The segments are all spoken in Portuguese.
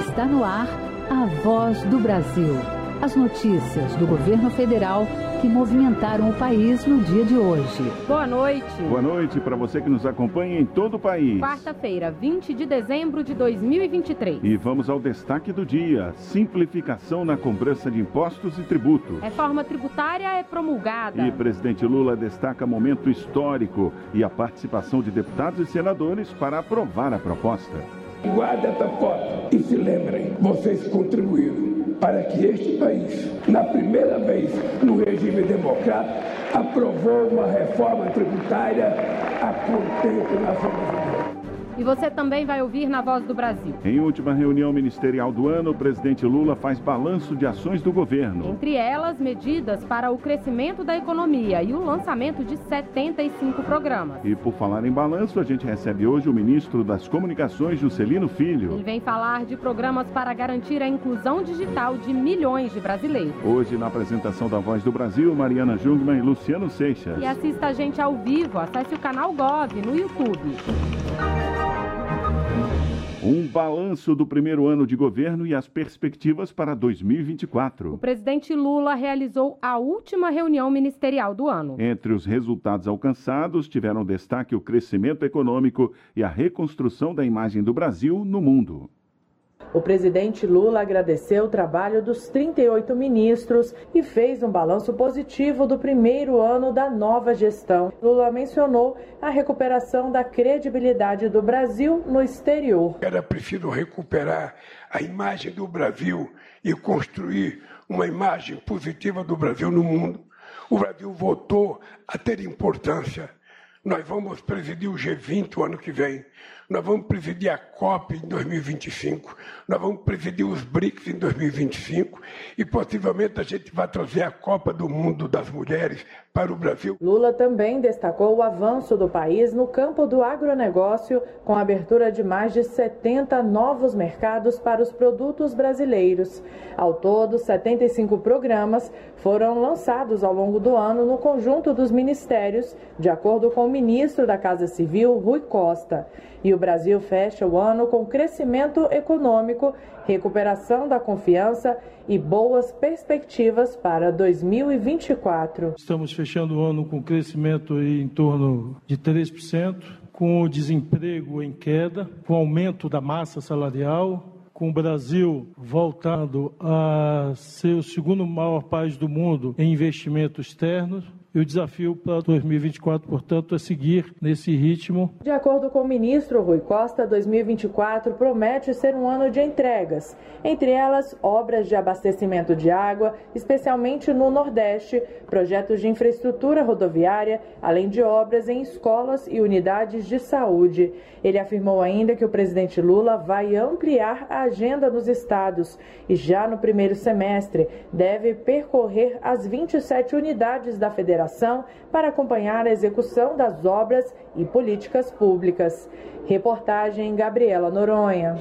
Está no ar a voz do Brasil. As notícias do governo federal que movimentaram o país no dia de hoje. Boa noite. Boa noite para você que nos acompanha em todo o país. Quarta-feira, 20 de dezembro de 2023. E vamos ao destaque do dia: simplificação na cobrança de impostos e tributos. Reforma tributária é promulgada. E presidente Lula destaca momento histórico e a participação de deputados e senadores para aprovar a proposta. Guarde essa foto e se lembrem, vocês contribuíram para que este país, na primeira vez no regime democrático, aprovou uma reforma tributária a contento nacional. E você também vai ouvir na Voz do Brasil. Em última reunião ministerial do ano, o presidente Lula faz balanço de ações do governo. Entre elas, medidas para o crescimento da economia e o lançamento de 75 programas. E por falar em balanço, a gente recebe hoje o ministro das Comunicações, Juscelino Filho. Ele vem falar de programas para garantir a inclusão digital de milhões de brasileiros. Hoje, na apresentação da Voz do Brasil, Mariana Jungmann e Luciano Seixas. E assista a gente ao vivo, acesse o canal Gov no YouTube. Um balanço do primeiro ano de governo e as perspectivas para 2024. O presidente Lula realizou a última reunião ministerial do ano. Entre os resultados alcançados, tiveram destaque o crescimento econômico e a reconstrução da imagem do Brasil no mundo. O presidente Lula agradeceu o trabalho dos 38 ministros e fez um balanço positivo do primeiro ano da nova gestão. Lula mencionou a recuperação da credibilidade do Brasil no exterior. Era preciso recuperar a imagem do Brasil e construir uma imagem positiva do Brasil no mundo. O Brasil voltou a ter importância. Nós vamos presidir o G20 o ano que vem. Nós vamos presidir a COP em 2025, nós vamos presidir os BRICS em 2025 e possivelmente a gente vai trazer a Copa do Mundo das Mulheres para o Brasil. Lula também destacou o avanço do país no campo do agronegócio, com a abertura de mais de 70 novos mercados para os produtos brasileiros. Ao todo, 75 programas foram lançados ao longo do ano no conjunto dos ministérios, de acordo com o ministro da Casa Civil, Rui Costa. E o Brasil fecha o ano com crescimento econômico, recuperação da confiança e boas perspectivas para 2024. Estamos fechando o ano com crescimento em torno de 3%, com o desemprego em queda, com aumento da massa salarial, com o Brasil voltando a ser o segundo maior país do mundo em investimentos externos, e o desafio para 2024, portanto, é seguir nesse ritmo. De acordo com o ministro Rui Costa, 2024 promete ser um ano de entregas, entre elas obras de abastecimento de água, especialmente no Nordeste, projetos de infraestrutura rodoviária, além de obras em escolas e unidades de saúde. Ele afirmou ainda que o presidente Lula vai ampliar a agenda nos estados e já no primeiro semestre deve percorrer as 27 unidades da federação para acompanhar a execução das obras e políticas públicas. Reportagem Gabriela Noronha.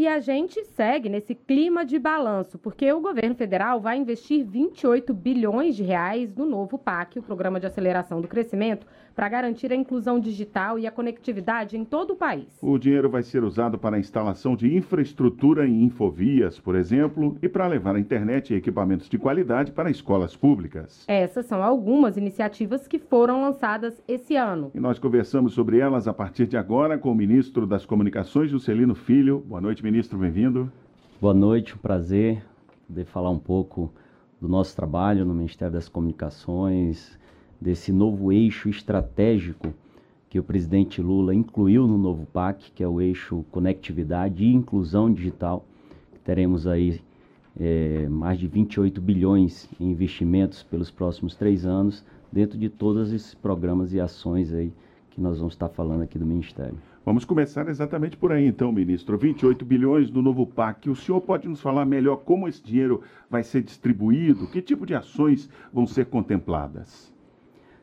E a gente segue nesse clima de balanço, porque o governo federal vai investir 28 bilhões de reais no novo PAC, o Programa de Aceleração do Crescimento, para garantir a inclusão digital e a conectividade em todo o país. O dinheiro vai ser usado para a instalação de infraestrutura em infovias, por exemplo, e para levar a internet e equipamentos de qualidade para escolas públicas. Essas são algumas iniciativas que foram lançadas esse ano. E nós conversamos sobre elas a partir de agora com o ministro das Comunicações, Juscelino Filho. Boa noite, ministro, bem-vindo. Boa noite, um prazer poder falar um pouco do nosso trabalho no Ministério das Comunicações, desse novo eixo estratégico que o presidente Lula incluiu no novo PAC, que é o eixo conectividade e inclusão digital. Teremos aí é, mais de 28 bilhões em investimentos pelos próximos três anos, dentro de todos esses programas e ações aí que nós vamos estar falando aqui do Ministério. Vamos começar exatamente por aí, então, ministro. 28 bilhões do novo PAC. O senhor pode nos falar melhor como esse dinheiro vai ser distribuído? Que tipo de ações vão ser contempladas?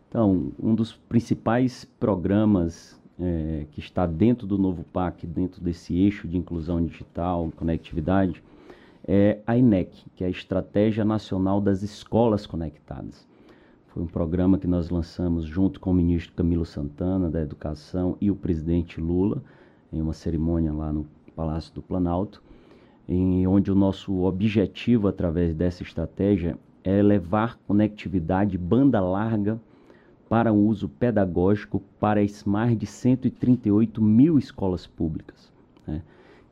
Então, um dos principais programas é, que está dentro do novo PAC, dentro desse eixo de inclusão digital, conectividade, é a INEC, que é a Estratégia Nacional das Escolas Conectadas. Foi um programa que nós lançamos junto com o ministro Camilo Santana, da Educação, e o presidente Lula, em uma cerimônia lá no Palácio do Planalto, em onde o nosso objetivo através dessa estratégia é levar conectividade banda larga para um uso pedagógico para as mais de 138 mil escolas públicas. Né?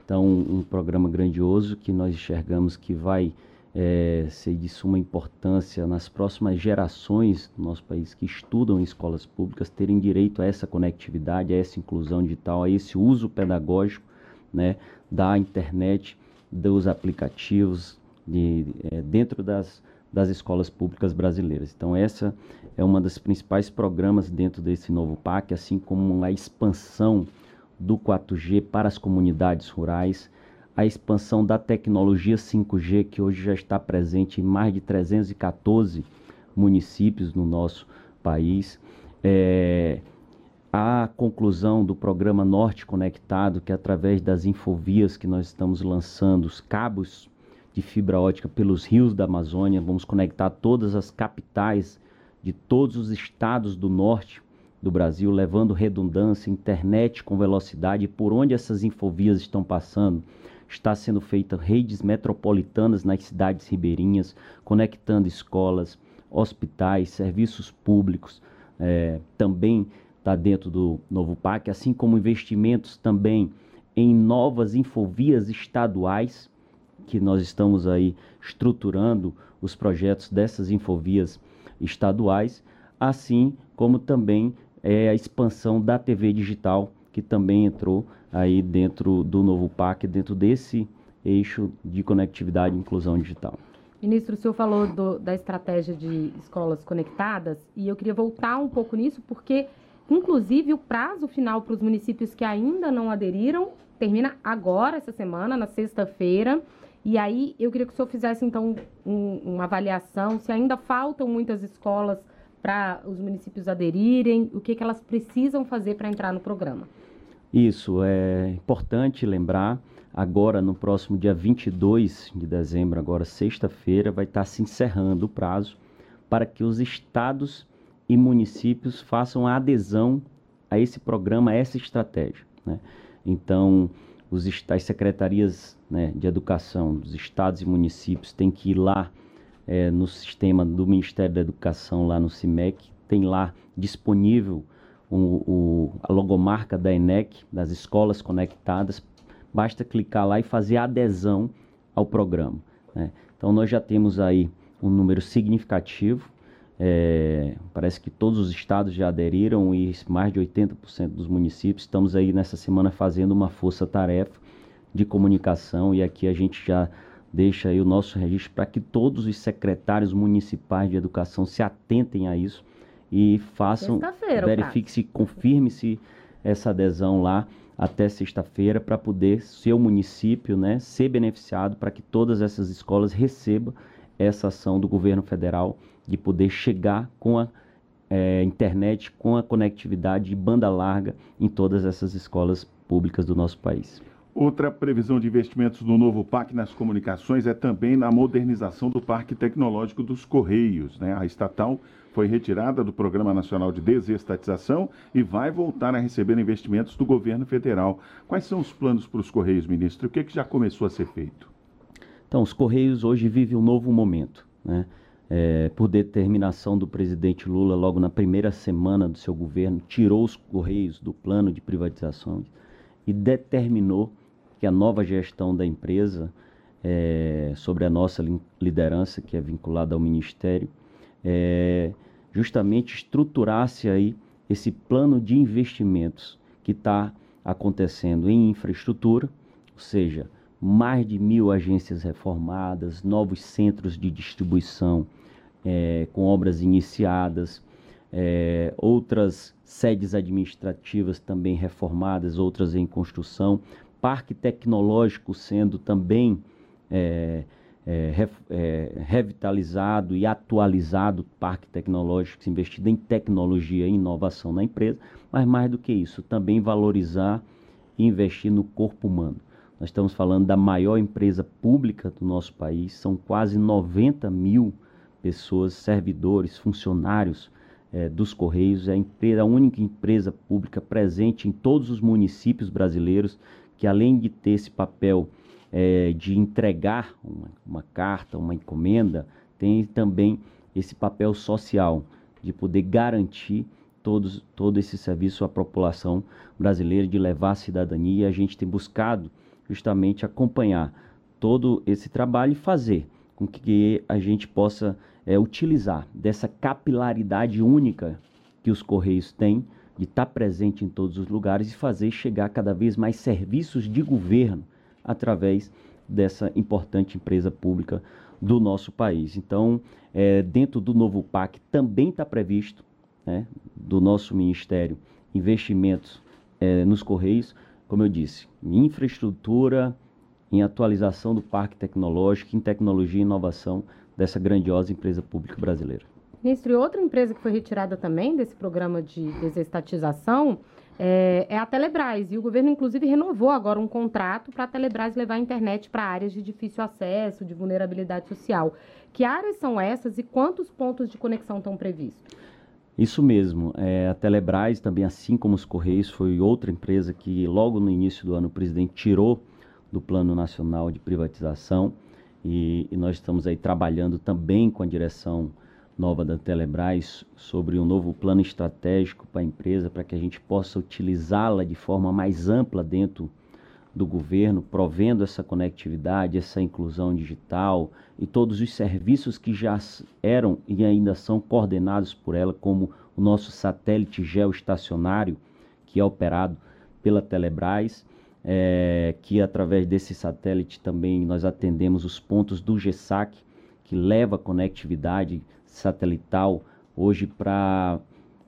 Então, um programa grandioso que nós enxergamos que vai é, ser de suma importância nas próximas gerações do nosso país que estudam em escolas públicas terem direito a essa conectividade, a essa inclusão digital, a esse uso pedagógico né, da internet, dos aplicativos de, é, dentro das, das escolas públicas brasileiras. Então, essa é uma das principais programas dentro desse novo PAC, assim como a expansão do 4G para as comunidades rurais, a expansão da tecnologia 5G, que hoje já está presente em mais de 314 municípios no nosso país. É, a conclusão do programa Norte Conectado, que é através das infovias que nós estamos lançando, os cabos de fibra ótica pelos rios da Amazônia, vamos conectar todas as capitais de todos os estados do norte do Brasil, levando redundância, internet com velocidade, por onde essas infovias estão passando está sendo feita redes metropolitanas nas cidades ribeirinhas, conectando escolas, hospitais, serviços públicos, é, também está dentro do novo PAC, assim como investimentos também em novas infovias estaduais, que nós estamos aí estruturando os projetos dessas infovias estaduais, assim como também é, a expansão da TV digital, que também entrou aí dentro do novo PAC, dentro desse eixo de conectividade e inclusão digital. Ministro, o senhor falou do, da estratégia de escolas conectadas e eu queria voltar um pouco nisso, porque, inclusive, o prazo final para os municípios que ainda não aderiram termina agora, essa semana, na sexta-feira. E aí eu queria que o senhor fizesse, então, um, uma avaliação se ainda faltam muitas escolas para os municípios aderirem, o que, que elas precisam fazer para entrar no programa. Isso, é importante lembrar, agora no próximo dia 22 de dezembro, agora sexta-feira, vai estar se encerrando o prazo para que os estados e municípios façam a adesão a esse programa, a essa estratégia. Né? Então, os, as secretarias né, de educação dos estados e municípios têm que ir lá é, no sistema do Ministério da Educação, lá no CIMEC, tem lá disponível o, o, a logomarca da ENEC, das escolas conectadas, basta clicar lá e fazer adesão ao programa. Né? Então nós já temos aí um número significativo, é, parece que todos os estados já aderiram e mais de 80% dos municípios. Estamos aí nessa semana fazendo uma força-tarefa de comunicação e aqui a gente já deixa aí o nosso registro para que todos os secretários municipais de educação se atentem a isso e façam, verifique-se, confirme-se essa adesão lá até sexta-feira para poder seu município né, ser beneficiado para que todas essas escolas recebam essa ação do governo federal de poder chegar com a é, internet, com a conectividade de banda larga em todas essas escolas públicas do nosso país. Outra previsão de investimentos do novo PAC nas comunicações é também na modernização do Parque Tecnológico dos Correios. Né? A estatal foi retirada do Programa Nacional de Desestatização e vai voltar a receber investimentos do governo federal. Quais são os planos para os Correios, ministro? O que, é que já começou a ser feito? Então, os Correios hoje vivem um novo momento. Né? É, por determinação do presidente Lula, logo na primeira semana do seu governo, tirou os Correios do plano de privatização e determinou que a nova gestão da empresa, é, sobre a nossa liderança, que é vinculada ao Ministério, é, justamente estruturasse aí esse plano de investimentos que está acontecendo em infraestrutura, ou seja, mais de mil agências reformadas, novos centros de distribuição é, com obras iniciadas, é, outras sedes administrativas também reformadas, outras em construção, parque tecnológico sendo também é, é, re, é, revitalizado e atualizado, parque tecnológico investido em tecnologia e inovação na empresa, mas mais do que isso, também valorizar e investir no corpo humano. Nós estamos falando da maior empresa pública do nosso país, são quase 90 mil pessoas, servidores, funcionários é, dos Correios. É a, empresa, a única empresa pública presente em todos os municípios brasileiros que, além de ter esse papel é, de entregar uma, uma carta, uma encomenda, tem também esse papel social de poder garantir todos, todo esse serviço à população brasileira, de levar a cidadania. A gente tem buscado justamente acompanhar todo esse trabalho e fazer com que a gente possa é, utilizar dessa capilaridade única que os Correios têm de estar presente em todos os lugares e fazer chegar cada vez mais serviços de governo através dessa importante empresa pública do nosso país. Então, é, dentro do novo PAC também está previsto, né, do nosso Ministério, investimentos é, nos Correios, como eu disse, em infraestrutura, em atualização do parque tecnológico, em tecnologia e inovação dessa grandiosa empresa pública brasileira. Ministro, outra empresa que foi retirada também desse programa de desestatização é, é, a Telebrás. E o governo, inclusive, renovou agora um contrato para a Telebrás levar a internet para áreas de difícil acesso, de vulnerabilidade social. Que áreas são essas e quantos pontos de conexão estão previstos? Isso mesmo. É, a Telebrás, também assim como os Correios, foi outra empresa que logo no início do ano o presidente tirou do Plano Nacional de Privatização e, e nós estamos aí trabalhando também com a direção nova da Telebrás sobre um novo plano estratégico para a empresa, para que a gente possa utilizá-la de forma mais ampla dentro do governo, provendo essa conectividade, essa inclusão digital e todos os serviços que já eram e ainda são coordenados por ela, como o nosso satélite geoestacionário, que é operado pela Telebrás, é, que através desse satélite também nós atendemos os pontos do GESAC, que leva conectividade satelital hoje para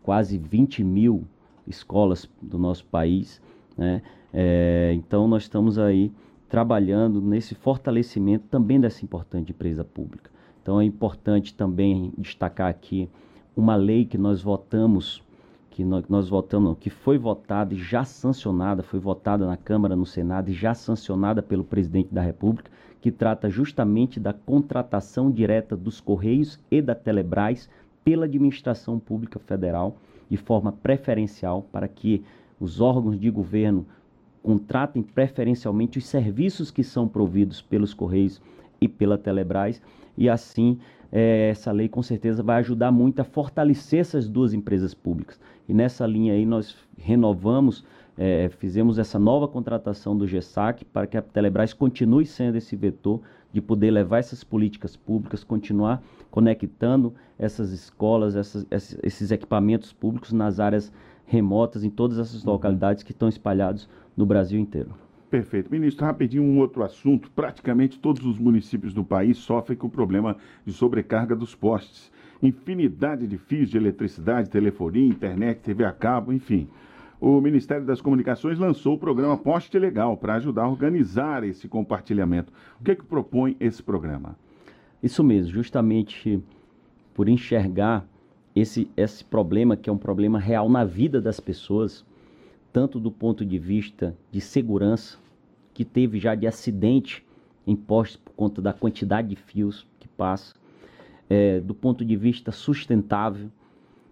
quase 20 mil escolas do nosso país. Né? É, então, nós estamos aí trabalhando nesse fortalecimento também dessa importante empresa pública. Então, é importante também destacar aqui uma lei que nós votamos, que nós, nós votamos, que foi votada e já sancionada, foi votada na Câmara, no Senado e já sancionada pelo presidente da República, que trata justamente da contratação direta dos Correios e da Telebrás pela administração pública federal de forma preferencial para que os órgãos de governo contratem preferencialmente os serviços que são providos pelos Correios e pela Telebrás e assim é, essa lei com certeza vai ajudar muito a fortalecer essas duas empresas públicas. E nessa linha aí nós renovamos é, fizemos essa nova contratação do GESAC para que a Telebrás continue sendo esse vetor de poder levar essas políticas públicas, continuar conectando essas escolas, essas, esses equipamentos públicos nas áreas remotas, em todas essas uhum. localidades que estão espalhados no Brasil inteiro. Perfeito. Ministro, rapidinho um outro assunto. Praticamente todos os municípios do país sofrem com o problema de sobrecarga dos postes. Infinidade de fios de eletricidade, telefonia, internet, TV a cabo, enfim o Ministério das Comunicações lançou o programa Poste Legal para ajudar a organizar esse compartilhamento. O que, é que propõe esse programa? Isso mesmo, justamente por enxergar esse, esse problema, que é um problema real na vida das pessoas, tanto do ponto de vista de segurança, que teve já de acidente em postes por conta da quantidade de fios que passa, é, do ponto de vista sustentável,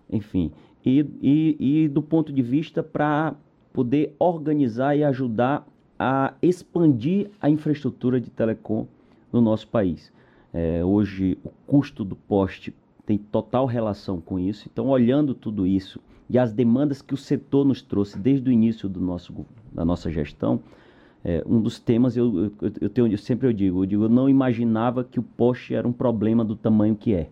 enfim e, e, e do ponto de vista para poder organizar e ajudar a expandir a infraestrutura de telecom no nosso país. É, hoje, o custo do poste tem total relação com isso. Então, olhando tudo isso e as demandas que o setor nos trouxe desde o início do nosso, da nossa gestão, é, um dos temas, eu, eu, eu, tenho, eu sempre eu digo, eu digo, eu não imaginava que o poste era um problema do tamanho que é.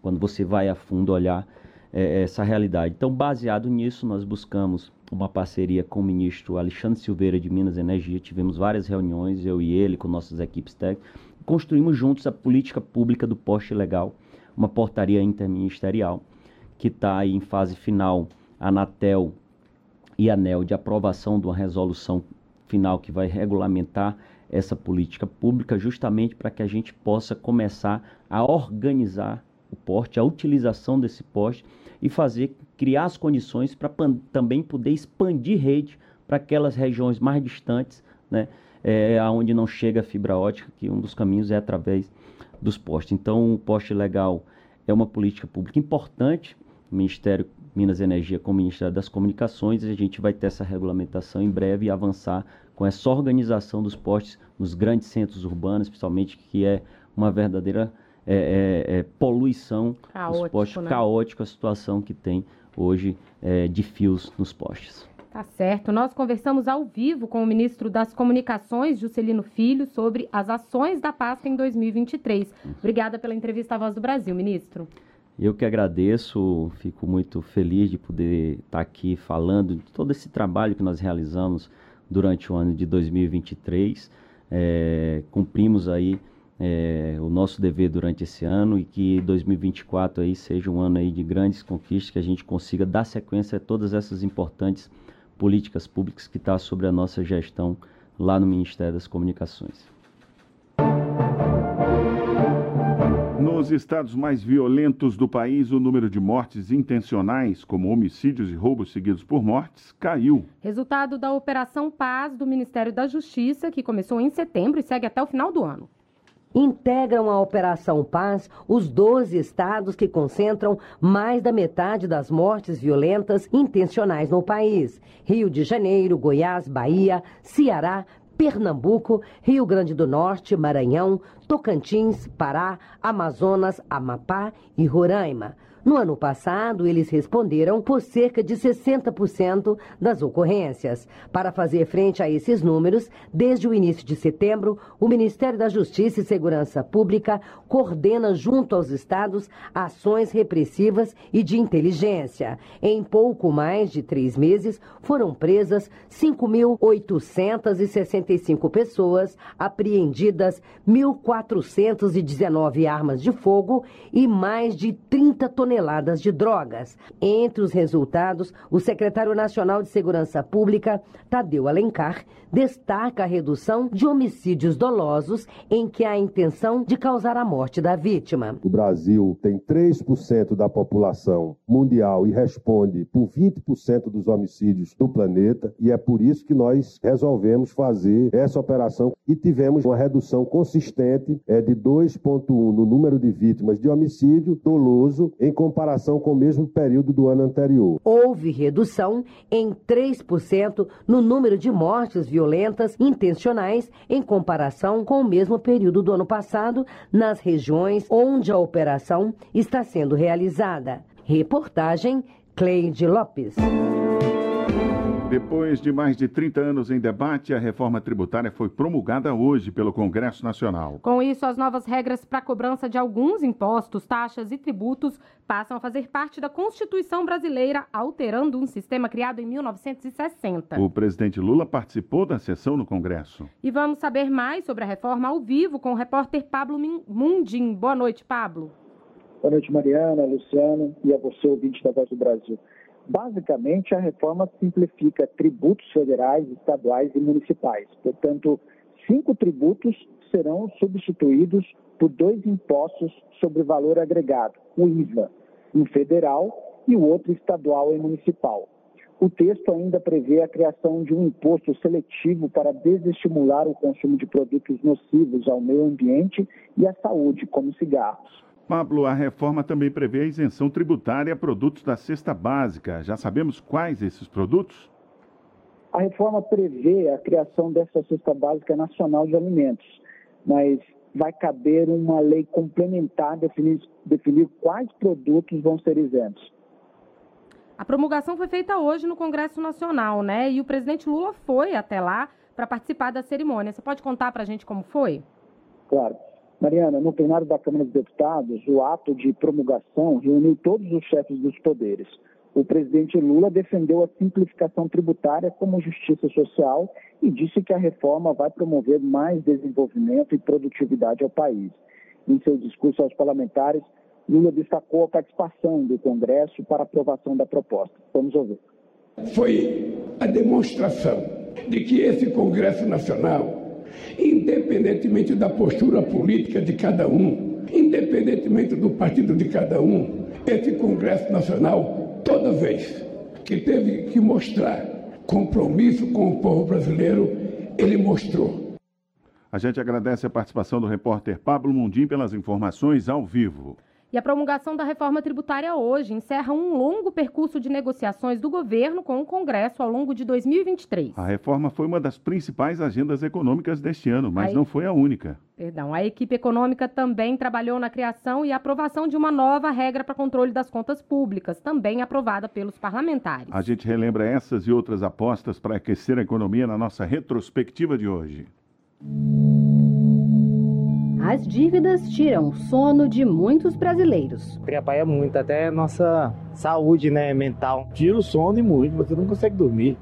Quando você vai a fundo olhar é, essa realidade. Então, baseado nisso, nós buscamos uma parceria com o ministro Alexandre Silveira de Minas Energia. Tivemos várias reuniões, eu e ele, com nossas equipes técnicas. Construímos juntos a política pública do poste legal, uma portaria interministerial que está em fase final, Anatel e ANEL, de aprovação de uma resolução final que vai regulamentar essa política pública, justamente para que a gente possa começar a organizar o porte, a utilização desse porte e fazer, criar as condições para também poder expandir rede para aquelas regiões mais distantes, né, é, não chega a fibra ótica, que um dos caminhos é através dos postes. Então, o poste legal é uma política pública importante. O Ministério Minas e Energia com o Ministério das Comunicações, e a gente vai ter essa regulamentação em breve e avançar com essa organização dos postes nos grandes centros urbanos, principalmente, que é uma verdadeira é, é, é, poluição Caótico, nos postes, né? caótica a situação que tem hoje é, de fios nos postes. Tá certo. Nós conversamos ao vivo com o ministro das Comunicações, Juscelino Filho, sobre as ações da pasta em 2023. Obrigada pela entrevista à Voz do Brasil, ministro. Eu que agradeço, fico muito feliz de poder estar aqui falando de todo esse trabalho que nós realizamos durante o ano de 2023. É, cumprimos aí é, o nosso dever durante esse ano e que 2024 aí seja um ano aí de grandes conquistas, que a gente consiga dar sequência a todas essas importantes políticas públicas que está sobre a nossa gestão lá no Ministério das Comunicações. Nos estados mais violentos do país, o número de mortes intencionais, como homicídios e roubos seguidos por mortes, caiu. Resultado da Operação Paz do Ministério da Justiça, que começou em setembro e segue até o final do ano. Integram a Operação Paz os 12 estados que concentram mais da metade das mortes violentas intencionais no país: Rio de Janeiro, Goiás, Bahia, Ceará, Pernambuco, Rio Grande do Norte, Maranhão, Tocantins, Pará, Amazonas, Amapá e Roraima. No ano passado, eles responderam por cerca de 60% das ocorrências. Para fazer frente a esses números, desde o início de setembro, o Ministério da Justiça e Segurança Pública coordena junto aos estados ações repressivas e de inteligência. Em pouco mais de três meses, foram presas 5.865 pessoas, apreendidas 1.419 armas de fogo e mais de 30 toneladas de drogas. Entre os resultados, o secretário nacional de Segurança Pública, Tadeu Alencar, destaca a redução de homicídios dolosos em que há a intenção de causar a morte da vítima. O Brasil tem 3% da população mundial e responde por 20% dos homicídios do planeta, e é por isso que nós resolvemos fazer essa operação e tivemos uma redução consistente é, de 2,1 no número de vítimas de homicídio doloso em comparação com o mesmo período do ano anterior. Houve redução em 3% no número de mortes violentas intencionais em comparação com o mesmo período do ano passado nas regiões onde a operação está sendo realizada. Reportagem Cleide Lopes. Depois de mais de 30 anos em debate, a reforma tributária foi promulgada hoje pelo Congresso Nacional. Com isso, as novas regras para a cobrança de alguns impostos, taxas e tributos passam a fazer parte da Constituição brasileira, alterando um sistema criado em 1960. O presidente Lula participou da sessão no Congresso. E vamos saber mais sobre a reforma ao vivo com o repórter Pablo Mundim. Boa noite, Pablo. Boa noite, Mariana, Luciano e a você, ouvinte da Voz do Brasil. Basicamente, a reforma simplifica tributos federais, estaduais e municipais. Portanto, cinco tributos serão substituídos por dois impostos sobre valor agregado, o IVA, um federal e o outro estadual e municipal. O texto ainda prevê a criação de um imposto seletivo para desestimular o consumo de produtos nocivos ao meio ambiente e à saúde, como cigarros. Pablo, a reforma também prevê a isenção tributária a produtos da cesta básica. Já sabemos quais esses produtos? A reforma prevê a criação dessa cesta básica nacional de alimentos, mas vai caber uma lei complementar definir, definir quais produtos vão ser isentos. A promulgação foi feita hoje no Congresso Nacional, né? E o presidente Lula foi até lá para participar da cerimônia. Você pode contar para a gente como foi? Claro. Mariana, no plenário da Câmara dos Deputados, o ato de promulgação reuniu todos os chefes dos poderes. O presidente Lula defendeu a simplificação tributária como justiça social e disse que a reforma vai promover mais desenvolvimento e produtividade ao país. Em seu discurso aos parlamentares, Lula destacou a participação do Congresso para aprovação da proposta. Vamos ouvir. Foi a demonstração de que esse Congresso Nacional independentemente da postura política de cada um, independentemente do partido de cada um, esse Congresso Nacional, toda vez que teve que mostrar compromisso com o povo brasileiro, ele mostrou. A gente agradece a participação do repórter Pablo Mundim pelas informações ao vivo. E a promulgação da reforma tributária hoje encerra um longo percurso de negociações do governo com o Congresso ao longo de 2023. A reforma foi uma das principais agendas econômicas deste ano, mas Aí... não foi a única. Perdão. A equipe econômica também trabalhou na criação e aprovação de uma nova regra para controle das contas públicas, também aprovada pelos parlamentares. A gente relembra essas e outras apostas para aquecer a economia na nossa retrospectiva de hoje. As dívidas tiram o sono de muitos brasileiros. Atrapalha muito, até nossa saúde né, mental. Tira o sono e muito, você não consegue dormir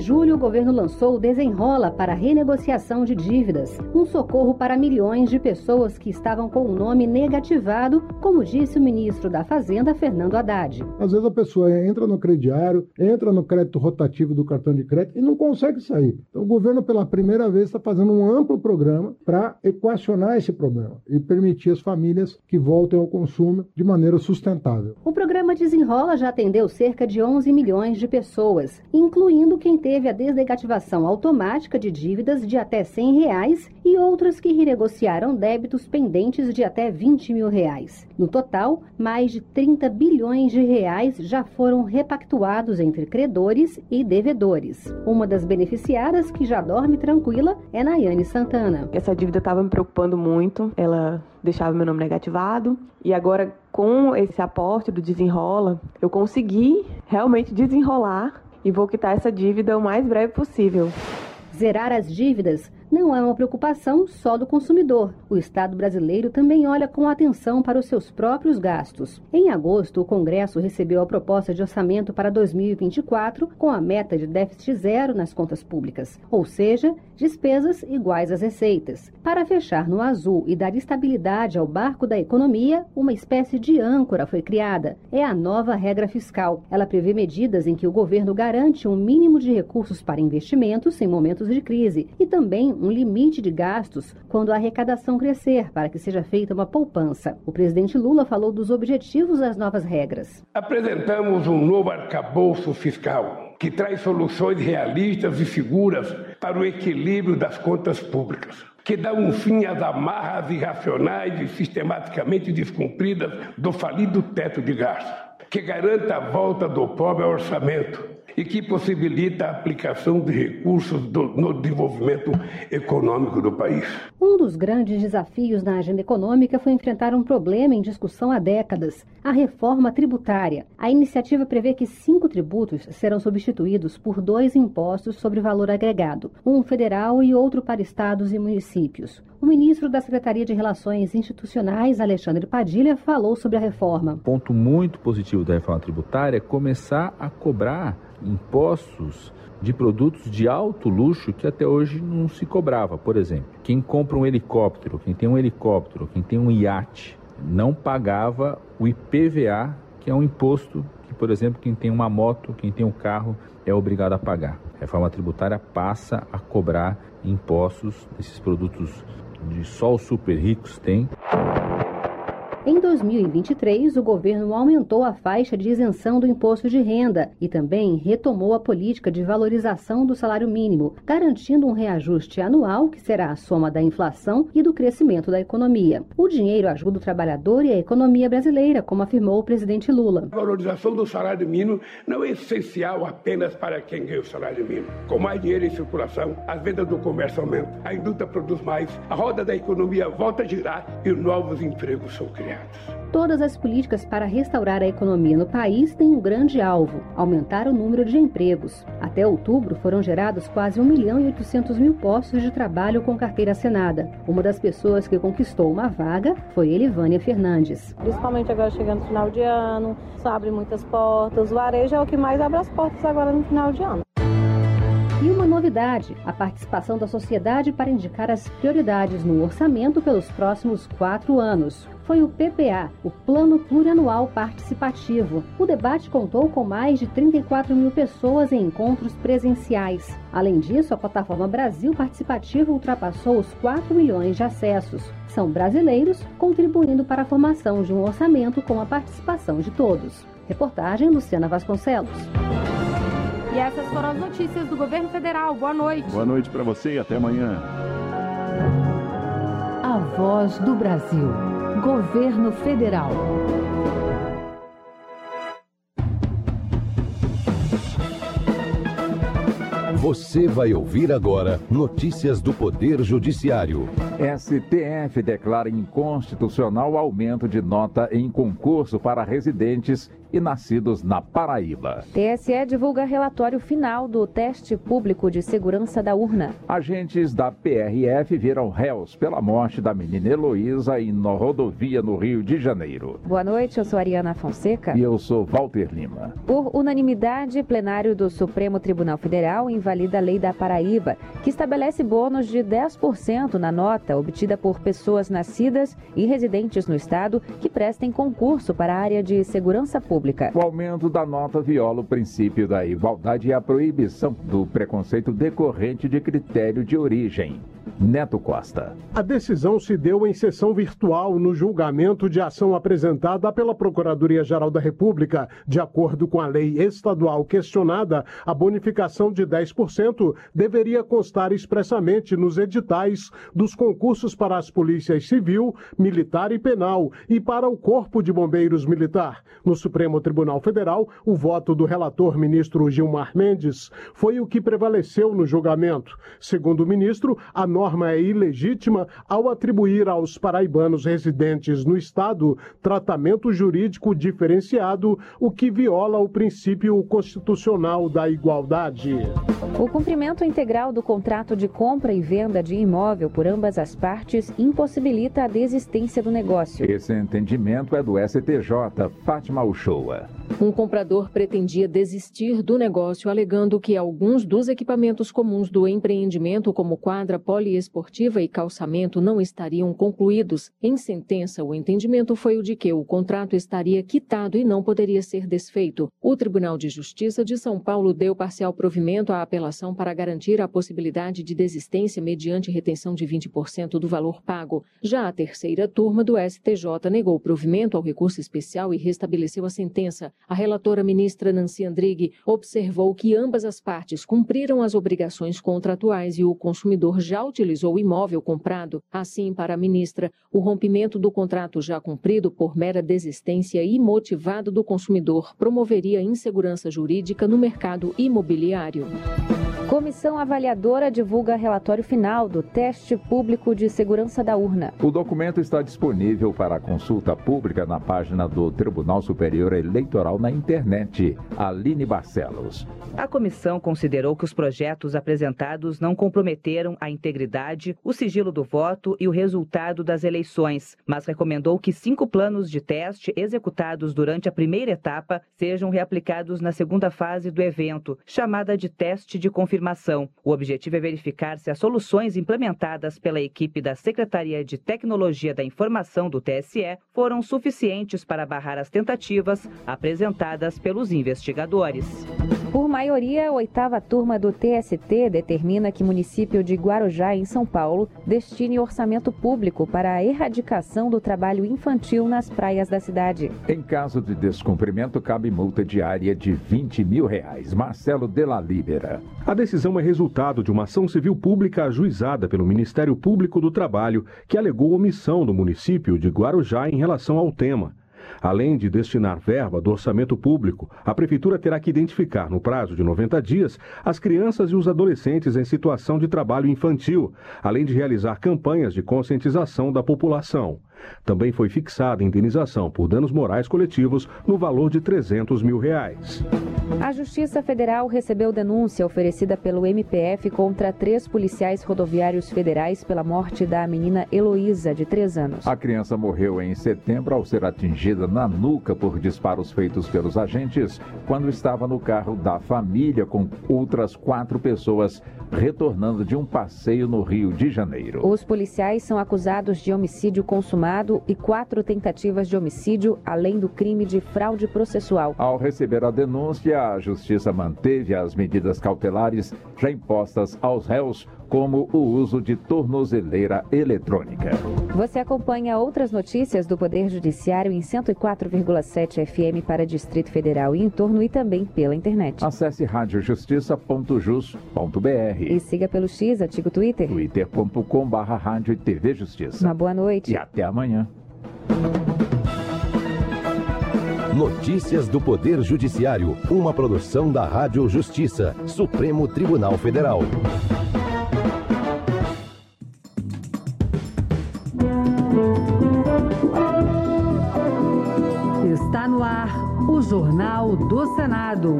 julho, o governo lançou o Desenrola para renegociação de dívidas, um socorro para milhões de pessoas que estavam com o nome negativado, como disse o ministro da Fazenda, Fernando Haddad. Às vezes a pessoa entra no crediário, entra no crédito rotativo do cartão de crédito e não consegue sair. Então, o governo, pela primeira vez, está fazendo um amplo programa para equacionar esse problema e permitir às famílias que voltem ao consumo de maneira sustentável. O programa Desenrola já atendeu cerca de 11 milhões de pessoas, incluindo quem teve a desnegativação automática de dívidas de até 100 reais e outras que renegociaram débitos pendentes de até 20 mil reais. No total, mais de 30 bilhões de reais já foram repactuados entre credores e devedores. Uma das beneficiadas que já dorme tranquila é Nayane Santana. Essa dívida estava me preocupando muito, ela deixava meu nome negativado e agora com esse aporte do desenrola, eu consegui realmente desenrolar e vou quitar essa dívida o mais breve possível. Zerar as dívidas não é uma preocupação só do consumidor. O Estado brasileiro também olha com atenção para os seus próprios gastos. Em agosto, o Congresso recebeu a proposta de orçamento para 2024 com a meta de déficit zero nas contas públicas, ou seja, despesas iguais às receitas. Para fechar no azul e dar estabilidade ao barco da economia, uma espécie de âncora foi criada. É a nova regra fiscal. Ela prevê medidas em que o governo garante um mínimo de recursos para investimentos em momentos de crise e também um limite de gastos quando a arrecadação crescer, para que seja feita uma poupança. O presidente Lula falou dos objetivos das novas regras. Apresentamos um novo arcabouço fiscal que traz soluções realistas e seguras para o equilíbrio das contas públicas que dá um fim às amarras irracionais e sistematicamente descumpridas do falido teto de gastos, que garanta a volta do pobre ao orçamento, e que possibilita a aplicação de recursos do, no desenvolvimento econômico do país. Um dos grandes desafios na agenda econômica foi enfrentar um problema em discussão há décadas: a reforma tributária. A iniciativa prevê que cinco tributos serão substituídos por dois impostos sobre valor agregado, um federal e outro para estados e municípios. O ministro da Secretaria de Relações Institucionais, Alexandre Padilha, falou sobre a reforma. Ponto muito positivo da reforma tributária é começar a cobrar impostos de produtos de alto luxo que até hoje não se cobrava. Por exemplo, quem compra um helicóptero, quem tem um helicóptero, quem tem um iate, não pagava o IPVA, que é um imposto que, por exemplo, quem tem uma moto, quem tem um carro, é obrigado a pagar. A reforma tributária passa a cobrar impostos desses produtos de só os super ricos têm. Em 2023, o governo aumentou a faixa de isenção do imposto de renda e também retomou a política de valorização do salário mínimo, garantindo um reajuste anual que será a soma da inflação e do crescimento da economia. O dinheiro ajuda o trabalhador e a economia brasileira, como afirmou o presidente Lula. A valorização do salário mínimo não é essencial apenas para quem ganha o salário mínimo. Com mais dinheiro em circulação, as vendas do comércio aumentam, a indústria produz mais, a roda da economia volta a girar e novos empregos são criados. Todas as políticas para restaurar a economia no país têm um grande alvo: aumentar o número de empregos. Até outubro foram gerados quase 1 milhão e 800 mil postos de trabalho com carteira assinada. Uma das pessoas que conquistou uma vaga foi Elivânia Fernandes. Principalmente agora chegando no final de ano, isso abre muitas portas. O varejo é o que mais abre as portas agora no final de ano. E uma novidade: a participação da sociedade para indicar as prioridades no orçamento pelos próximos quatro anos foi o PPA, o Plano Plurianual Participativo. O debate contou com mais de 34 mil pessoas em encontros presenciais. Além disso, a plataforma Brasil Participativo ultrapassou os 4 milhões de acessos. São brasileiros contribuindo para a formação de um orçamento com a participação de todos. Reportagem Luciana Vasconcelos. E essas foram as notícias do governo federal. Boa noite. Boa noite para você e até amanhã. A Voz do Brasil Governo Federal. Você vai ouvir agora notícias do Poder Judiciário. STF declara inconstitucional aumento de nota em concurso para residentes e nascidos na Paraíba. TSE divulga relatório final do teste público de segurança da urna. Agentes da PRF viram réus pela morte da menina Heloísa em uma rodovia no Rio de Janeiro. Boa noite, eu sou Ariana Fonseca. E eu sou Walter Lima. Por unanimidade, plenário do Supremo Tribunal Federal invalida a lei da Paraíba, que estabelece bônus de 10% na nota obtida por pessoas nascidas e residentes no estado que prestem concurso para a área de segurança pública pública. O aumento da nota viola o princípio da igualdade e a proibição do preconceito decorrente de critério de origem. Neto Costa. A decisão se deu em sessão virtual no julgamento de ação apresentada pela Procuradoria-Geral da República. De acordo com a lei estadual questionada, a bonificação de 10% deveria constar expressamente nos editais dos concursos para as polícias civil, militar e penal e para o Corpo de Bombeiros Militar. No Supremo Tribunal Federal, o voto do relator ministro Gilmar Mendes foi o que prevaleceu no julgamento. Segundo o ministro, a norma é ilegítima ao atribuir aos paraibanos residentes no Estado tratamento jurídico diferenciado, o que viola o princípio constitucional da igualdade. O cumprimento integral do contrato de compra e venda de imóvel por ambas as partes impossibilita a desistência do negócio. Esse entendimento é do STJ, Fátima Uchoa. Um comprador pretendia desistir do negócio alegando que alguns dos equipamentos comuns do empreendimento, como quadra poliesportiva e calçamento, não estariam concluídos. Em sentença, o entendimento foi o de que o contrato estaria quitado e não poderia ser desfeito. O Tribunal de Justiça de São Paulo deu parcial provimento à apelação para garantir a possibilidade de desistência mediante retenção de 20% do valor pago. Já a terceira turma do STJ negou provimento ao recurso especial e restabeleceu a sentença. A relatora ministra Nancy Andrighi observou que ambas as partes cumpriram as obrigações contratuais e o consumidor já utilizou o imóvel comprado. Assim, para a ministra, o rompimento do contrato já cumprido por mera desistência imotivada do consumidor promoveria insegurança jurídica no mercado imobiliário. Comissão avaliadora divulga relatório final do teste público de segurança da urna. O documento está disponível para consulta pública na página do Tribunal Superior Eleitoral na internet. Aline Barcelos. A comissão considerou que os projetos apresentados não comprometeram a integridade, o sigilo do voto e o resultado das eleições, mas recomendou que cinco planos de teste executados durante a primeira etapa sejam reaplicados na segunda fase do evento, chamada de teste de confirmação confirmação. O objetivo é verificar se as soluções implementadas pela equipe da Secretaria de Tecnologia da Informação do TSE foram suficientes para barrar as tentativas apresentadas pelos investigadores. Por maioria, a oitava turma do TST determina que o município de Guarujá, em São Paulo, destine orçamento público para a erradicação do trabalho infantil nas praias da cidade. Em caso de descumprimento, cabe multa diária de 20 mil reais. Marcelo de la Libera. A decisão é resultado de uma ação civil pública ajuizada pelo Ministério Público do Trabalho, que alegou omissão do município de Guarujá em relação ao tema. Além de destinar verba do orçamento público, a Prefeitura terá que identificar, no prazo de 90 dias, as crianças e os adolescentes em situação de trabalho infantil, além de realizar campanhas de conscientização da população. Também foi fixada indenização por danos morais coletivos no valor de 300 mil reais. A Justiça Federal recebeu denúncia oferecida pelo MPF contra três policiais rodoviários federais pela morte da menina Heloísa, de 3 anos. A criança morreu em setembro ao ser atingida na nuca por disparos feitos pelos agentes quando estava no carro da família com outras quatro pessoas retornando de um passeio no Rio de Janeiro. Os policiais são acusados de homicídio consumado e quatro tentativas de homicídio, além do crime de fraude processual. Ao receber a denúncia, a Justiça manteve as medidas cautelares já impostas aos réus, como o uso de tornozeleira eletrônica. Você acompanha outras notícias do Poder Judiciário em 104,7 FM para Distrito Federal e em torno e também pela internet. Acesse radiojustiça.jus.br e siga pelo X, antigo Twitter. twitter.com.br Rádio e TV Justiça. Uma boa noite. E até amanhã. Notícias do Poder Judiciário, uma produção da Rádio Justiça, Supremo Tribunal Federal. Jornal do Senado.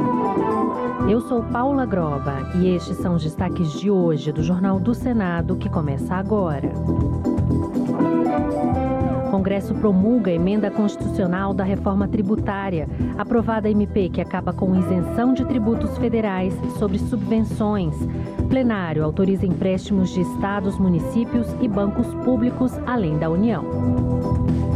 Eu sou Paula Groba e estes são os destaques de hoje do Jornal do Senado que começa agora. Congresso promulga a emenda constitucional da reforma tributária, aprovada MP que acaba com isenção de tributos federais sobre subvenções. Plenário autoriza empréstimos de estados, municípios e bancos públicos além da União.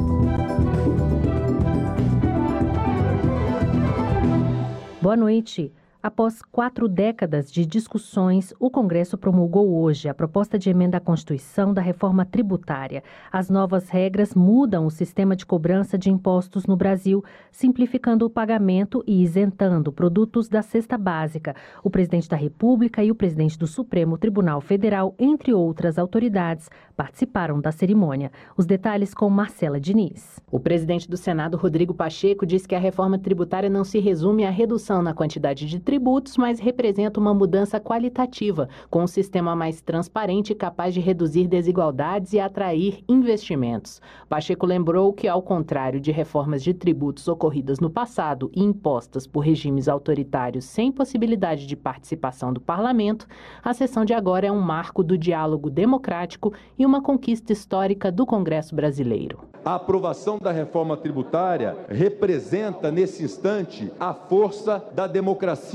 Boa noite. Após quatro décadas de discussões, o Congresso promulgou hoje a proposta de emenda à Constituição da reforma tributária. As novas regras mudam o sistema de cobrança de impostos no Brasil, simplificando o pagamento e isentando produtos da cesta básica. O presidente da República e o presidente do Supremo Tribunal Federal, entre outras autoridades, participaram da cerimônia. Os detalhes com Marcela Diniz. O presidente do Senado, Rodrigo Pacheco, disse que a reforma tributária não se resume à redução na quantidade de tributos, mas representa uma mudança qualitativa, com um sistema mais transparente capaz de reduzir desigualdades e atrair investimentos. Pacheco lembrou que, ao contrário de reformas de tributos ocorridas no passado e impostas por regimes autoritários sem possibilidade de participação do parlamento, a sessão de agora é um marco do diálogo democrático e uma conquista histórica do Congresso brasileiro. A aprovação da reforma tributária representa, nesse instante, a força da democracia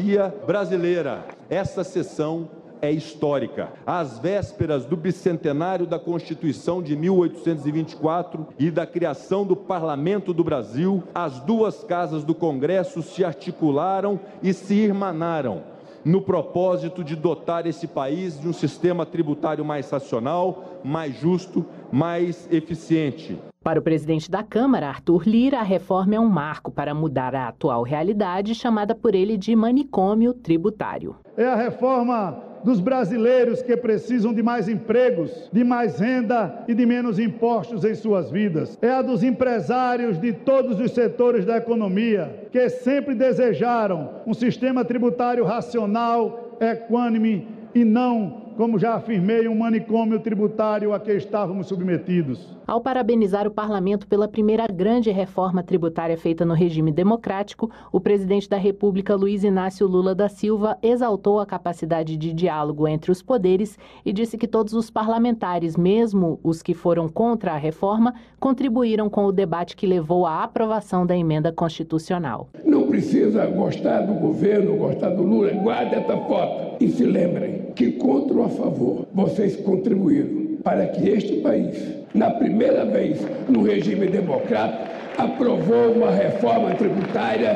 brasileira. Essa sessão é histórica. Às vésperas do bicentenário da Constituição de 1824 e da criação do Parlamento do Brasil, as duas casas do Congresso se articularam e se irmanaram no propósito de dotar esse país de um sistema tributário mais racional, mais justo, mais eficiente. Para o presidente da Câmara, Arthur Lira, a reforma é um marco para mudar a atual realidade, chamada por ele de manicômio tributário. É a reforma dos brasileiros que precisam de mais empregos, de mais renda e de menos impostos em suas vidas. É a dos empresários de todos os setores da economia que sempre desejaram um sistema tributário racional, equânime e não como já afirmei, um manicômio tributário a que estávamos submetidos. Ao parabenizar o parlamento pela primeira grande reforma tributária feita no regime democrático, o presidente da República, Luiz Inácio Lula da Silva, exaltou a capacidade de diálogo entre os poderes e disse que todos os parlamentares, mesmo os que foram contra a reforma, contribuíram com o debate que levou à aprovação da emenda constitucional. Não precisa gostar do governo, gostar do Lula, guarde essa foto e se lembrem que contra ou a favor vocês contribuíram para que este país, na primeira vez no regime democrático, aprovou uma reforma tributária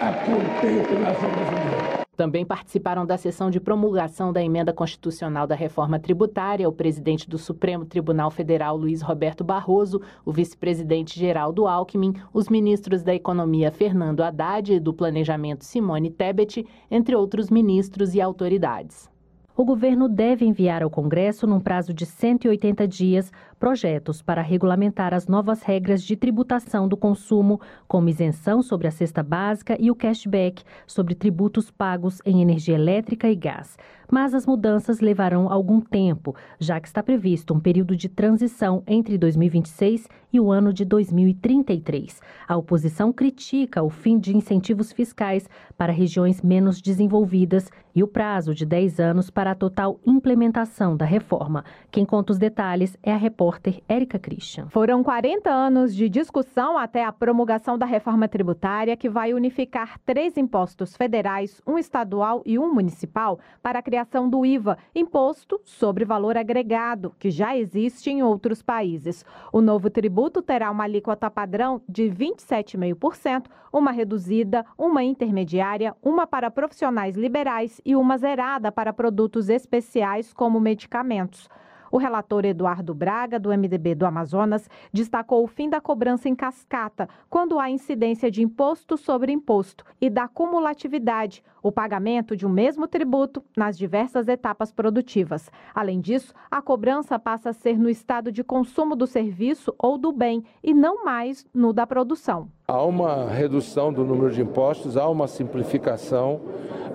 a contento nação brasileira. Também participaram da sessão de promulgação da emenda constitucional da reforma tributária o presidente do Supremo Tribunal Federal, Luiz Roberto Barroso, o vice-presidente Geraldo Alckmin, os ministros da Economia Fernando Haddad e do Planejamento Simone Tebet, entre outros ministros e autoridades. O governo deve enviar ao Congresso, num prazo de 180 dias, projetos para regulamentar as novas regras de tributação do consumo, como isenção sobre a cesta básica e o cashback sobre tributos pagos em energia elétrica e gás. Mas as mudanças levarão algum tempo, já que está previsto um período de transição entre 2026 e o ano de 2033. A oposição critica o fim de incentivos fiscais para regiões menos desenvolvidas e o prazo de 10 anos para a total implementação da reforma. Quem conta os detalhes é a repórter repórter Érica Christian. Foram 40 anos de discussão até a promulgação da reforma tributária, que vai unificar três impostos federais, um estadual e um municipal, para a criação do IVA, Imposto sobre Valor Agregado, que já existe em outros países. O novo tributo terá uma alíquota padrão de 27,5%, uma reduzida, uma intermediária, uma para profissionais liberais e uma zerada para produtos especiais como medicamentos. O relator Eduardo Braga, do MDB do Amazonas, destacou o fim da cobrança em cascata, quando há incidência de imposto sobre imposto, e da cumulatividade, o pagamento de um mesmo tributo nas diversas etapas produtivas. Além disso, a cobrança passa a ser no estado de consumo do serviço ou do bem e não mais no da produção. Há uma redução do número de impostos, há uma simplificação,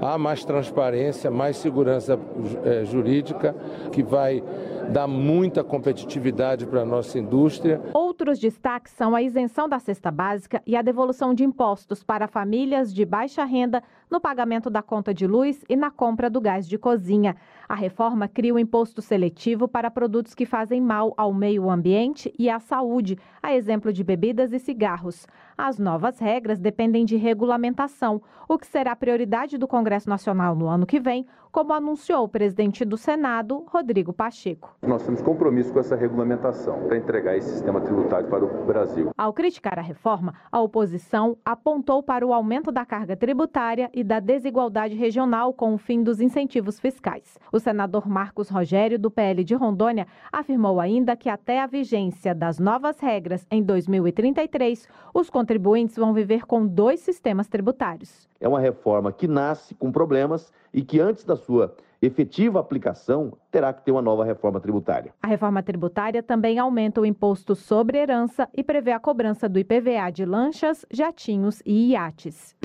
há mais transparência, mais segurança eh, jurídica, que vai dar muita competitividade para a nossa indústria. Outros destaques são a isenção da cesta básica e a devolução de impostos para famílias de baixa renda no pagamento da conta de luz e na compra do gás de cozinha. A reforma cria o um imposto seletivo para produtos que fazem mal ao meio ambiente e à saúde, a exemplo de bebidas e cigarros. As novas regras dependem de regulamentação, o que será prioridade do Congresso Nacional no ano que vem, como anunciou o presidente do Senado, Rodrigo Pacheco. Nós temos compromisso com essa regulamentação para entregar esse sistema tributário para o Brasil. Ao criticar a reforma, a oposição apontou para o aumento da carga tributária e da desigualdade regional com o fim dos incentivos fiscais. O senador Marcos Rogério, do PL de Rondônia, afirmou ainda que até a vigência das novas regras em 2033, os contribuintes vão viver com dois sistemas tributários. É uma reforma que nasce com problemas e que antes da sua efetiva aplicação terá que ter uma nova reforma tributária. A reforma tributária também aumenta o imposto sobre herança e prevê a cobrança do IPVA de lanchas, jatinhos e iates.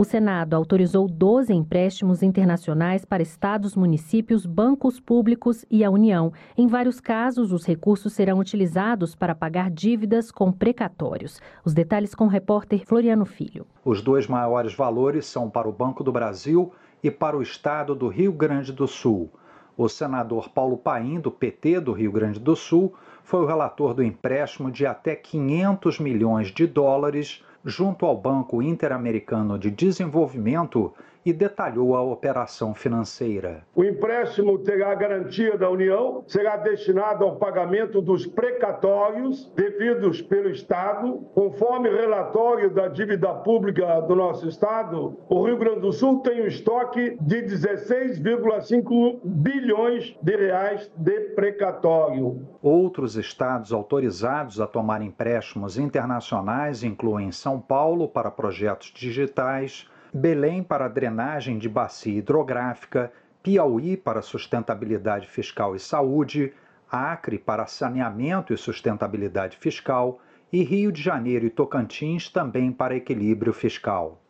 O Senado autorizou 12 empréstimos internacionais para estados, municípios, bancos públicos e a União. Em vários casos, os recursos serão utilizados para pagar dívidas com precatórios. Os detalhes com o repórter Floriano Filho. Os dois maiores valores são para o Banco do Brasil e para o estado do Rio Grande do Sul. O senador Paulo Paim, do PT do Rio Grande do Sul, foi o relator do empréstimo de até 500 milhões de dólares junto ao Banco Interamericano de Desenvolvimento e detalhou a operação financeira. O empréstimo terá garantia da União, será destinado ao pagamento dos precatórios devidos pelo Estado. Conforme relatório da dívida pública do nosso Estado, o Rio Grande do Sul tem um estoque de 16,5 bilhões de reais de precatório. Outros estados autorizados a tomar empréstimos internacionais incluem São Paulo para projetos digitais, Belém para drenagem de bacia hidrográfica, Piauí para sustentabilidade fiscal e saúde, Acre para saneamento e sustentabilidade fiscal e Rio de Janeiro e Tocantins também para equilíbrio fiscal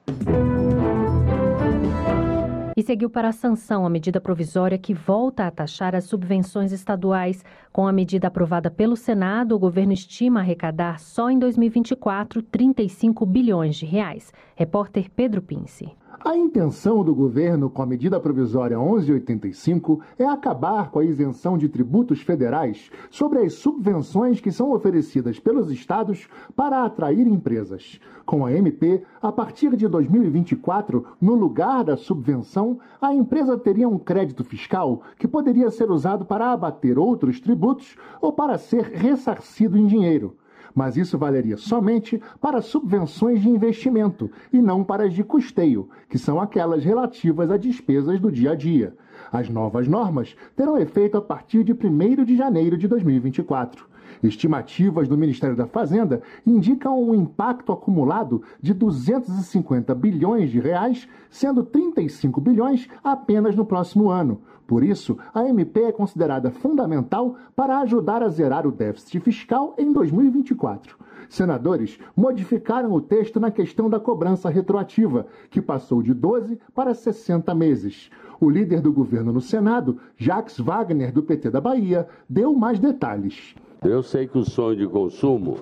e seguiu para a sanção a medida provisória que volta a taxar as subvenções estaduais. Com a medida aprovada pelo Senado, o governo estima arrecadar só em 2024 35 bilhões de reais. Repórter Pedro Pince. A intenção do governo com a medida provisória 1185 é acabar com a isenção de tributos federais sobre as subvenções que são oferecidas pelos estados para atrair empresas. Com a MP, a partir de 2024, no lugar da subvenção, a empresa teria um crédito fiscal que poderia ser usado para abater outros tributos ou para ser ressarcido em dinheiro mas isso valeria somente para subvenções de investimento e não para as de custeio, que são aquelas relativas a despesas do dia a dia. As novas normas terão efeito a partir de 1 de janeiro de 2024. Estimativas do Ministério da Fazenda indicam um impacto acumulado de 250 bilhões de reais, sendo 35 bilhões apenas no próximo ano. Por isso, a MP é considerada fundamental para ajudar a zerar o déficit fiscal em 2024. Senadores modificaram o texto na questão da cobrança retroativa, que passou de 12 para 60 meses. O líder do governo no Senado, Jacques Wagner, do PT da Bahia, deu mais detalhes. Eu sei que o sonho de consumo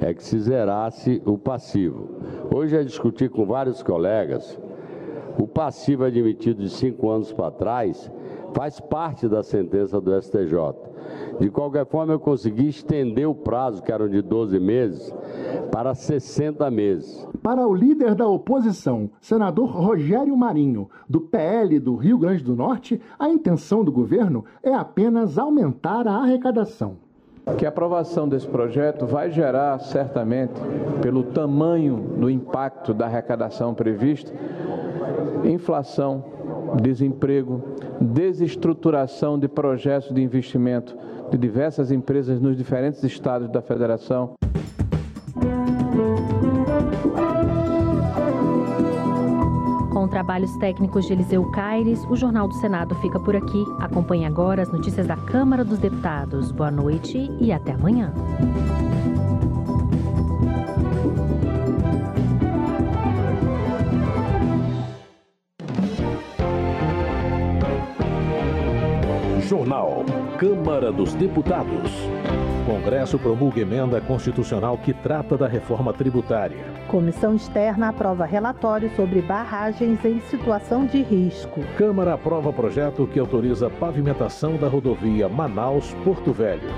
é que se zerasse o passivo. Hoje é discutir com vários colegas. O passivo admitido de cinco anos para trás faz parte da sentença do STJ. De qualquer forma, eu consegui estender o prazo, que eram de 12 meses, para 60 meses. Para o líder da oposição, senador Rogério Marinho, do PL do Rio Grande do Norte, a intenção do governo é apenas aumentar a arrecadação que a aprovação desse projeto vai gerar, certamente, pelo tamanho do impacto da arrecadação prevista, inflação desemprego, desestruturação de projetos de investimento de diversas empresas nos diferentes estados da federação. Com trabalhos técnicos de Eliseu Caires, o Jornal do Senado fica por aqui. Acompanhe agora as notícias da Câmara dos Deputados. Boa noite e até amanhã. Jornal. Câmara dos Deputados. Congresso promulga emenda constitucional que trata da reforma tributária. Comissão externa aprova relatório sobre barragens em situação de risco. Câmara aprova projeto que autoriza pavimentação da rodovia Manaus-Porto Velho.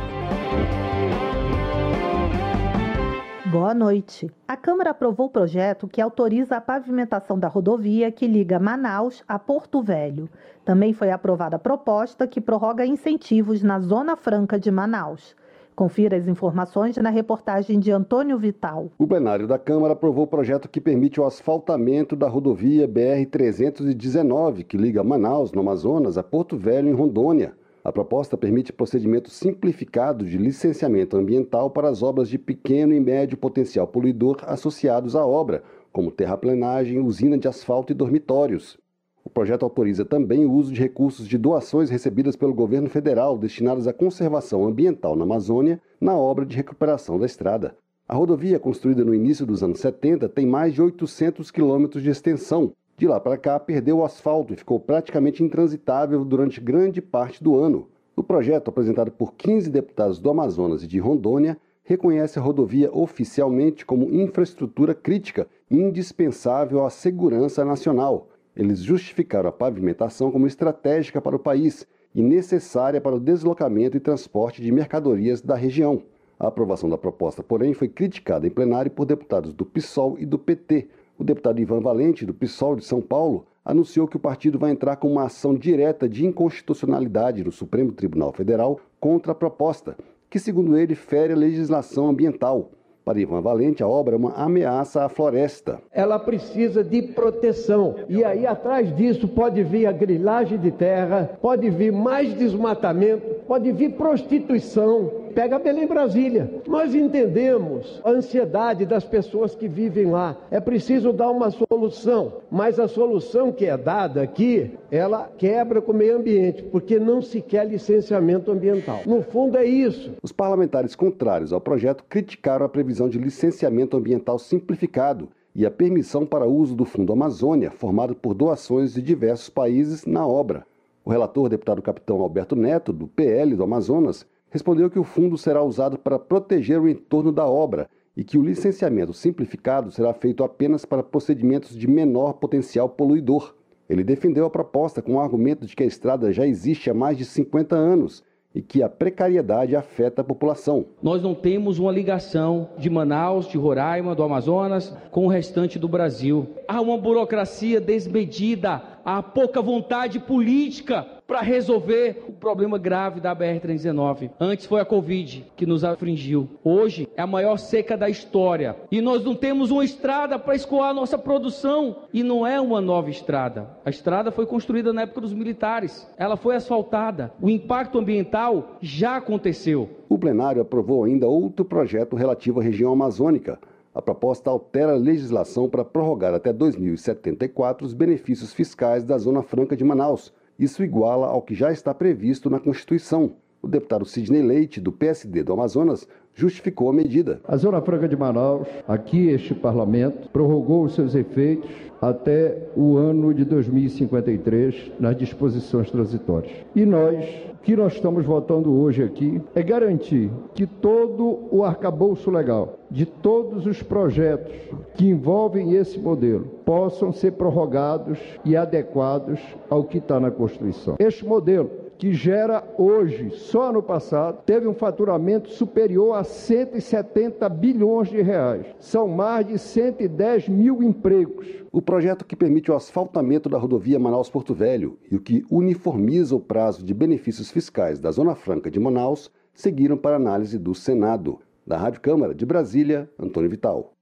Boa noite. A Câmara aprovou o projeto que autoriza a pavimentação da rodovia que liga Manaus a Porto Velho. Também foi aprovada a proposta que prorroga incentivos na Zona Franca de Manaus. Confira as informações na reportagem de Antônio Vital. O plenário da Câmara aprovou o projeto que permite o asfaltamento da rodovia BR-319, que liga Manaus, no Amazonas, a Porto Velho, em Rondônia. A proposta permite procedimento simplificado de licenciamento ambiental para as obras de pequeno e médio potencial poluidor associados à obra, como terraplenagem, usina de asfalto e dormitórios. O projeto autoriza também o uso de recursos de doações recebidas pelo governo federal destinadas à conservação ambiental na Amazônia na obra de recuperação da estrada. A rodovia, construída no início dos anos 70, tem mais de 800 quilômetros de extensão de lá para cá, perdeu o asfalto e ficou praticamente intransitável durante grande parte do ano. O projeto, apresentado por 15 deputados do Amazonas e de Rondônia, reconhece a rodovia oficialmente como infraestrutura crítica indispensável à segurança nacional. Eles justificaram a pavimentação como estratégica para o país e necessária para o deslocamento e transporte de mercadorias da região. A aprovação da proposta, porém, foi criticada em plenário por deputados do PSOL e do PT, o deputado Ivan Valente, do PSOL de São Paulo, anunciou que o partido vai entrar com uma ação direta de inconstitucionalidade no Supremo Tribunal Federal contra a proposta, que, segundo ele, fere a legislação ambiental. Para Ivan Valente, a obra é uma ameaça à floresta. Ela precisa de proteção. E aí, atrás disso, pode vir a grilagem de terra, pode vir mais desmatamento, pode vir prostituição, Pega Belém Brasília. Nós entendemos a ansiedade das pessoas que vivem lá. É preciso dar uma solução, mas a solução que é dada aqui, ela quebra com o meio ambiente, porque não se quer licenciamento ambiental. No fundo é isso. Os parlamentares contrários ao projeto criticaram a previsão de licenciamento ambiental simplificado e a permissão para uso do Fundo Amazônia, formado por doações de diversos países, na obra. O relator, deputado capitão Alberto Neto, do PL do Amazonas, respondeu que o fundo será usado para proteger o entorno da obra e que o licenciamento simplificado será feito apenas para procedimentos de menor potencial poluidor. Ele defendeu a proposta com o argumento de que a estrada já existe há mais de 50 anos e que a precariedade afeta a população. Nós não temos uma ligação de Manaus, de Roraima, do Amazonas com o restante do Brasil. Há uma burocracia desmedida, há pouca vontade política para resolver o problema grave da BR-319. Antes foi a Covid que nos afligiu. Hoje é a maior seca da história. E nós não temos uma estrada para escoar a nossa produção. E não é uma nova estrada. A estrada foi construída na época dos militares. Ela foi asfaltada. O impacto ambiental já aconteceu. O plenário aprovou ainda outro projeto relativo à região amazônica. A proposta altera a legislação para prorrogar até 2074 os benefícios fiscais da Zona Franca de Manaus isso iguala ao que já está previsto na Constituição. O deputado Sidney Leite, do PSD do Amazonas, justificou a medida. A Zona Franca de Manaus, aqui este parlamento, prorrogou os seus efeitos até o ano de 2053 nas disposições transitórias. E nós, que nós estamos votando hoje aqui é garantir que todo o arcabouço legal de todos os projetos que envolvem esse modelo possam ser prorrogados e adequados ao que está na Constituição. Este modelo que gera hoje, só no passado, teve um faturamento superior a 170 bilhões de reais. São mais de 110 mil empregos. O projeto que permite o asfaltamento da rodovia Manaus-Porto Velho e o que uniformiza o prazo de benefícios fiscais da Zona Franca de Manaus seguiram para análise do Senado. Da Rádio Câmara de Brasília, Antônio Vital.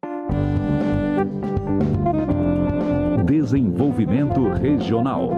Desenvolvimento Regional.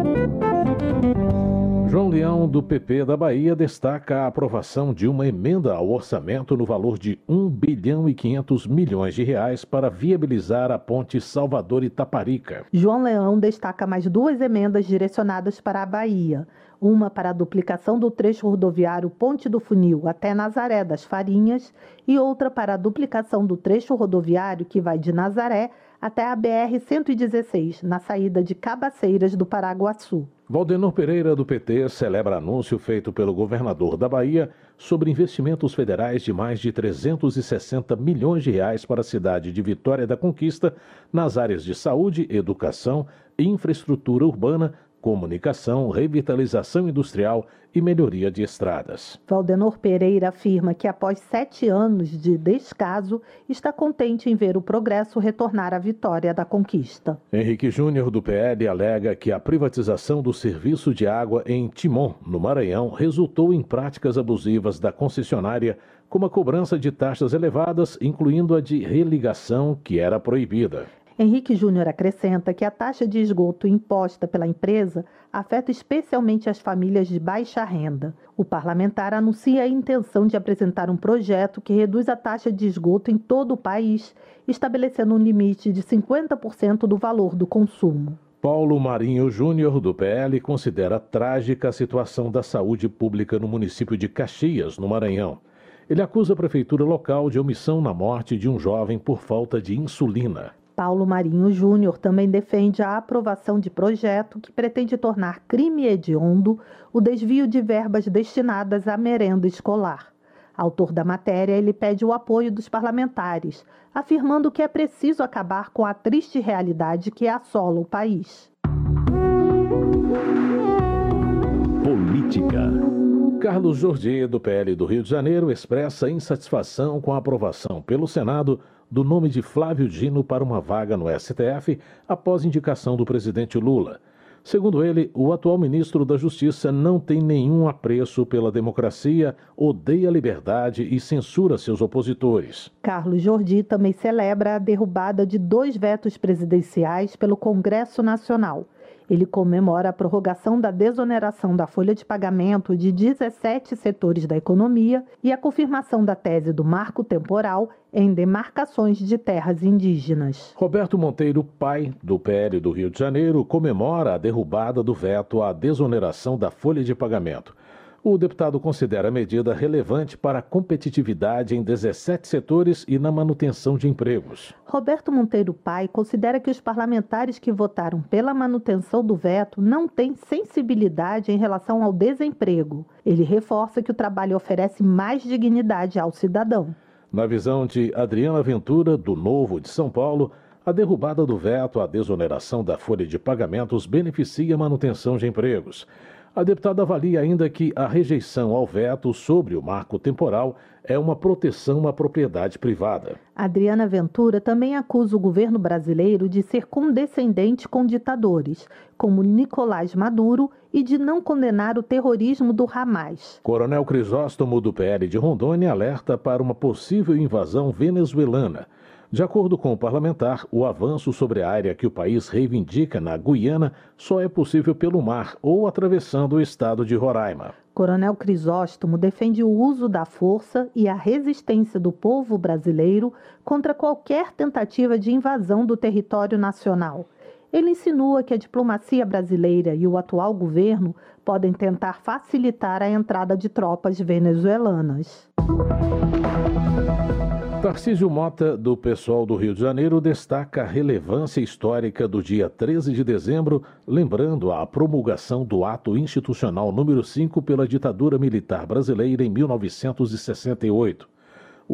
João Leão, do PP da Bahia, destaca a aprovação de uma emenda ao orçamento no valor de 1 bilhão e 500 milhões de reais para viabilizar a ponte Salvador-Itaparica. João Leão destaca mais duas emendas direcionadas para a Bahia. Uma para a duplicação do trecho rodoviário Ponte do Funil até Nazaré das Farinhas e outra para a duplicação do trecho rodoviário que vai de Nazaré até a BR-116, na saída de Cabaceiras do Paraguaçu. Valdenor Pereira, do PT, celebra anúncio feito pelo governador da Bahia sobre investimentos federais de mais de 360 milhões de reais para a cidade de Vitória da Conquista nas áreas de saúde, educação, infraestrutura urbana, comunicação, revitalização industrial e melhoria de estradas. Valdenor Pereira afirma que, após sete anos de descaso, está contente em ver o progresso retornar à vitória da conquista. Henrique Júnior, do PL, alega que a privatização do serviço de água em Timon, no Maranhão, resultou em práticas abusivas da concessionária, como a cobrança de taxas elevadas, incluindo a de religação, que era proibida. Henrique Júnior acrescenta que a taxa de esgoto imposta pela empresa afeta especialmente as famílias de baixa renda. O parlamentar anuncia a intenção de apresentar um projeto que reduz a taxa de esgoto em todo o país, estabelecendo um limite de 50% do valor do consumo. Paulo Marinho Júnior, do PL, considera trágica a situação da saúde pública no município de Caxias, no Maranhão. Ele acusa a prefeitura local de omissão na morte de um jovem por falta de insulina. Paulo Marinho Júnior também defende a aprovação de projeto que pretende tornar crime hediondo o desvio de verbas destinadas à merenda escolar. Autor da matéria, ele pede o apoio dos parlamentares, afirmando que é preciso acabar com a triste realidade que assola o país. Política. Carlos Jordi, do PL do Rio de Janeiro, expressa insatisfação com a aprovação pelo Senado do nome de Flávio Dino para uma vaga no STF após indicação do presidente Lula. Segundo ele, o atual ministro da Justiça não tem nenhum apreço pela democracia, odeia a liberdade e censura seus opositores. Carlos Jordi também celebra a derrubada de dois vetos presidenciais pelo Congresso Nacional. Ele comemora a prorrogação da desoneração da folha de pagamento de 17 setores da economia e a confirmação da tese do marco temporal em demarcações de terras indígenas. Roberto Monteiro, pai do PL do Rio de Janeiro, comemora a derrubada do veto à desoneração da folha de pagamento. O deputado considera a medida relevante para a competitividade em 17 setores e na manutenção de empregos. Roberto Monteiro Pai considera que os parlamentares que votaram pela manutenção do veto não têm sensibilidade em relação ao desemprego. Ele reforça que o trabalho oferece mais dignidade ao cidadão. Na visão de Adriana Ventura, do Novo de São Paulo, a derrubada do veto à desoneração da folha de pagamentos beneficia a manutenção de empregos. A deputada avalia ainda que a rejeição ao veto sobre o marco temporal é uma proteção à propriedade privada. Adriana Ventura também acusa o governo brasileiro de ser condescendente com ditadores, como Nicolás Maduro, e de não condenar o terrorismo do Hamas. Coronel Crisóstomo, do PL de Rondônia, alerta para uma possível invasão venezuelana. De acordo com o parlamentar, o avanço sobre a área que o país reivindica na Guiana só é possível pelo mar ou atravessando o estado de Roraima. Coronel Crisóstomo defende o uso da força e a resistência do povo brasileiro contra qualquer tentativa de invasão do território nacional. Ele insinua que a diplomacia brasileira e o atual governo podem tentar facilitar a entrada de tropas venezuelanas. Tarcísio Mota, do pessoal do Rio de Janeiro, destaca a relevância histórica do dia 13 de dezembro, lembrando a promulgação do Ato Institucional número 5 pela ditadura militar brasileira em 1968.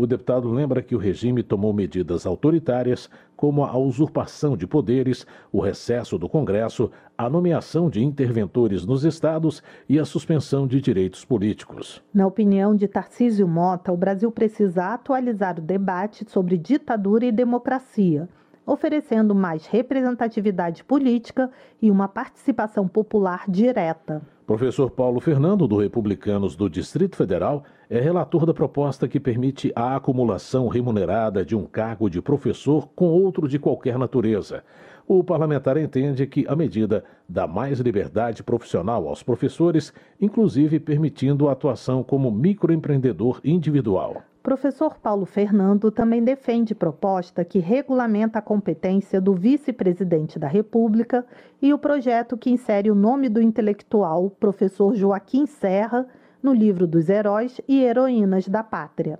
O deputado lembra que o regime tomou medidas autoritárias, como a usurpação de poderes, o recesso do Congresso, a nomeação de interventores nos estados e a suspensão de direitos políticos. Na opinião de Tarcísio Mota, o Brasil precisa atualizar o debate sobre ditadura e democracia. Oferecendo mais representatividade política e uma participação popular direta. Professor Paulo Fernando, do Republicanos do Distrito Federal, é relator da proposta que permite a acumulação remunerada de um cargo de professor com outro de qualquer natureza. O parlamentar entende que a medida dá mais liberdade profissional aos professores, inclusive permitindo a atuação como microempreendedor individual. Professor Paulo Fernando também defende proposta que regulamenta a competência do vice-presidente da República e o projeto que insere o nome do intelectual, professor Joaquim Serra, no livro dos heróis e heroínas da pátria.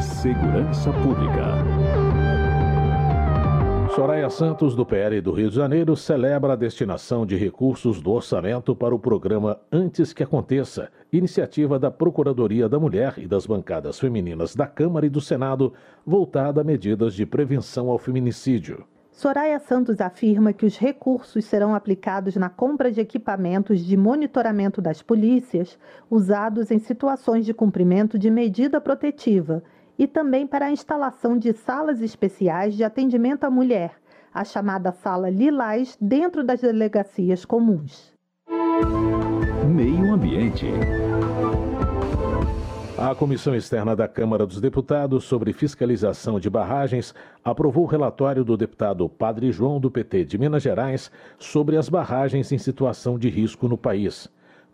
Segurança Pública. Soraya Santos, do PL do Rio de Janeiro, celebra a destinação de recursos do orçamento para o programa Antes que Aconteça, iniciativa da Procuradoria da Mulher e das bancadas femininas da Câmara e do Senado, voltada a medidas de prevenção ao feminicídio. Soraya Santos afirma que os recursos serão aplicados na compra de equipamentos de monitoramento das polícias usados em situações de cumprimento de medida protetiva e também para a instalação de salas especiais de atendimento à mulher, a chamada Sala Lilás, dentro das delegacias comuns. Meio Ambiente. A Comissão Externa da Câmara dos Deputados sobre fiscalização de barragens aprovou o relatório do deputado Padre João do PT de Minas Gerais sobre as barragens em situação de risco no país.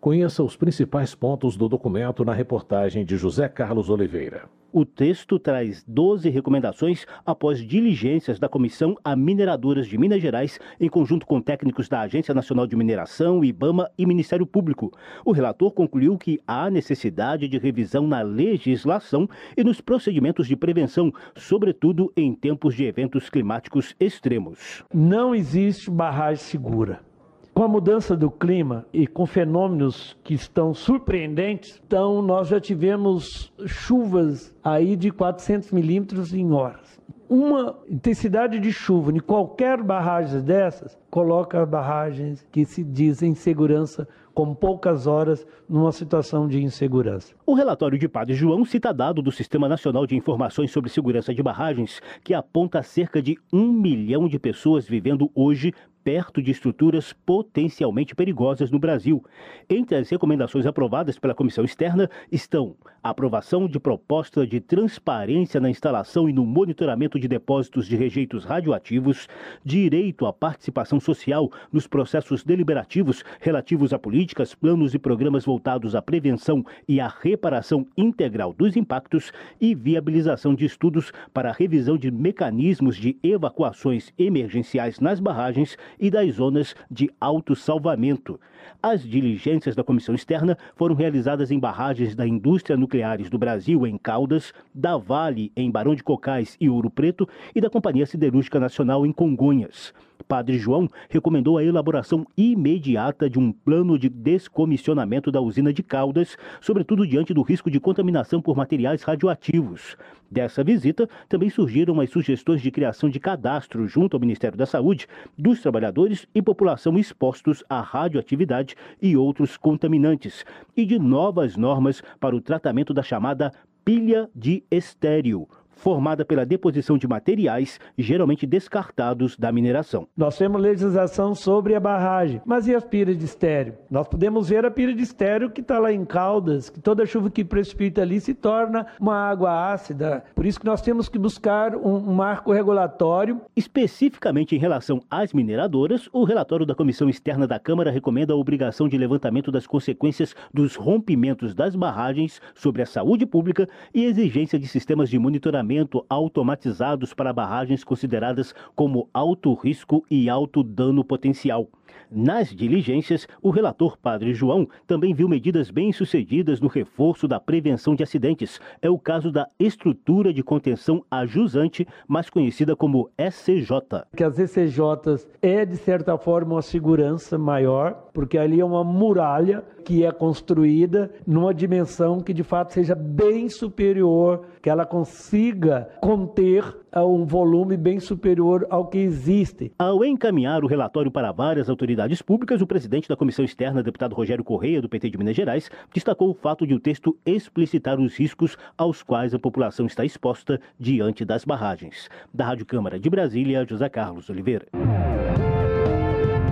Conheça os principais pontos do documento na reportagem de José Carlos Oliveira. O texto traz 12 recomendações após diligências da Comissão a Mineradoras de Minas Gerais, em conjunto com técnicos da Agência Nacional de Mineração, IBAMA e Ministério Público. O relator concluiu que há necessidade de revisão na legislação e nos procedimentos de prevenção, sobretudo em tempos de eventos climáticos extremos. Não existe barragem segura. Com a mudança do clima e com fenômenos que estão surpreendentes, então nós já tivemos chuvas aí de 400 milímetros em horas. Uma intensidade de chuva em qualquer barragem dessas coloca barragens que se dizem segurança com poucas horas numa situação de insegurança. O relatório de Padre João cita dado do Sistema Nacional de Informações sobre Segurança de Barragens, que aponta cerca de um milhão de pessoas vivendo hoje perto de estruturas potencialmente perigosas no Brasil. Entre as recomendações aprovadas pela comissão externa estão a aprovação de proposta de transparência na instalação e no monitoramento de depósitos de rejeitos radioativos, direito à participação social nos processos deliberativos relativos a políticas, planos e programas voltados à prevenção e à reparação integral dos impactos e viabilização de estudos para a revisão de mecanismos de evacuações emergenciais nas barragens e das zonas de autossalvamento. As diligências da comissão externa foram realizadas em barragens da indústria nucleares do Brasil, em Caldas, da Vale, em Barão de Cocais e Ouro Preto, e da Companhia Siderúrgica Nacional, em Congonhas. Padre João recomendou a elaboração imediata de um plano de descomissionamento da usina de Caldas, sobretudo diante do risco de contaminação por materiais radioativos. Dessa visita, também surgiram as sugestões de criação de cadastro junto ao Ministério da Saúde dos trabalhadores e população expostos à radioatividade e outros contaminantes, e de novas normas para o tratamento da chamada pilha de estéreo, formada pela deposição de materiais geralmente descartados da mineração. Nós temos legislação sobre a barragem, mas e as pilhas de estéreo? Nós podemos ver a pilha de estéreo que está lá em Caldas, que toda chuva que precipita ali se torna uma água ácida. Por isso que nós temos que buscar um, um marco regulatório. Especificamente em relação às mineradoras, o relatório da Comissão Externa da Câmara recomenda a obrigação de levantamento das consequências dos rompimentos das barragens sobre a saúde pública e exigência de sistemas de monitoramento automatizados para barragens consideradas como alto risco e alto dano potencial. Nas diligências, o relator Padre João também viu medidas bem-sucedidas no reforço da prevenção de acidentes. É o caso da estrutura de contenção ajusante, mais conhecida como SCJ. Que as SCJs é, de certa forma, uma segurança maior, porque ali é uma muralha que é construída numa dimensão que de fato seja bem superior, que ela consiga conter um volume bem superior ao que existe. Ao encaminhar o relatório para várias autoridades, autoridades públicas, o presidente da Comissão Externa, deputado Rogério Correia, do PT de Minas Gerais, destacou o fato de o texto explicitar os riscos aos quais a população está exposta diante das barragens. Da Rádio Câmara de Brasília, José Carlos Oliveira.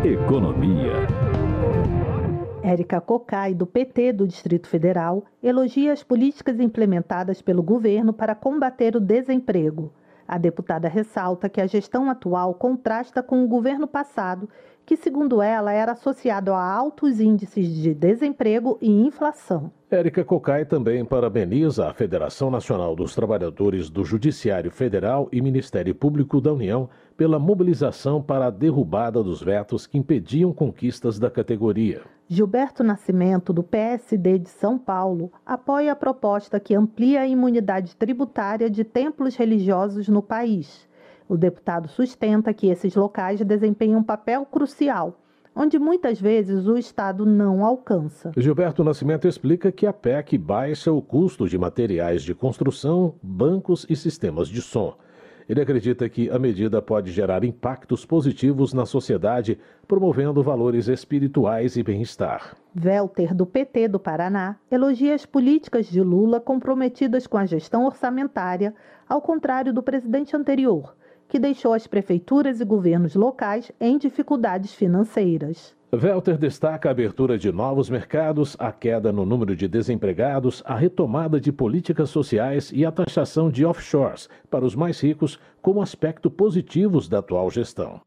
Economia. Érica Cocai, do PT do Distrito Federal, elogia as políticas implementadas pelo governo para combater o desemprego. A deputada ressalta que a gestão atual contrasta com o governo passado, que, segundo ela, era associado a altos índices de desemprego e inflação. Érica Cocai também parabeniza a Federação Nacional dos Trabalhadores do Judiciário Federal e Ministério Público da União pela mobilização para a derrubada dos vetos que impediam conquistas da categoria. Gilberto Nascimento, do PSD de São Paulo, apoia a proposta que amplia a imunidade tributária de templos religiosos no país. O deputado sustenta que esses locais desempenham um papel crucial, onde muitas vezes o Estado não alcança. Gilberto Nascimento explica que a PEC baixa o custo de materiais de construção, bancos e sistemas de som. Ele acredita que a medida pode gerar impactos positivos na sociedade, promovendo valores espirituais e bem-estar. Welter, do PT do Paraná, elogia as políticas de Lula comprometidas com a gestão orçamentária, ao contrário do presidente anterior, que deixou as prefeituras e governos locais em dificuldades financeiras. Welter destaca a abertura de novos mercados, a queda no número de desempregados, a retomada de políticas sociais e a taxação de offshores para os mais ricos como aspecto positivos da atual gestão.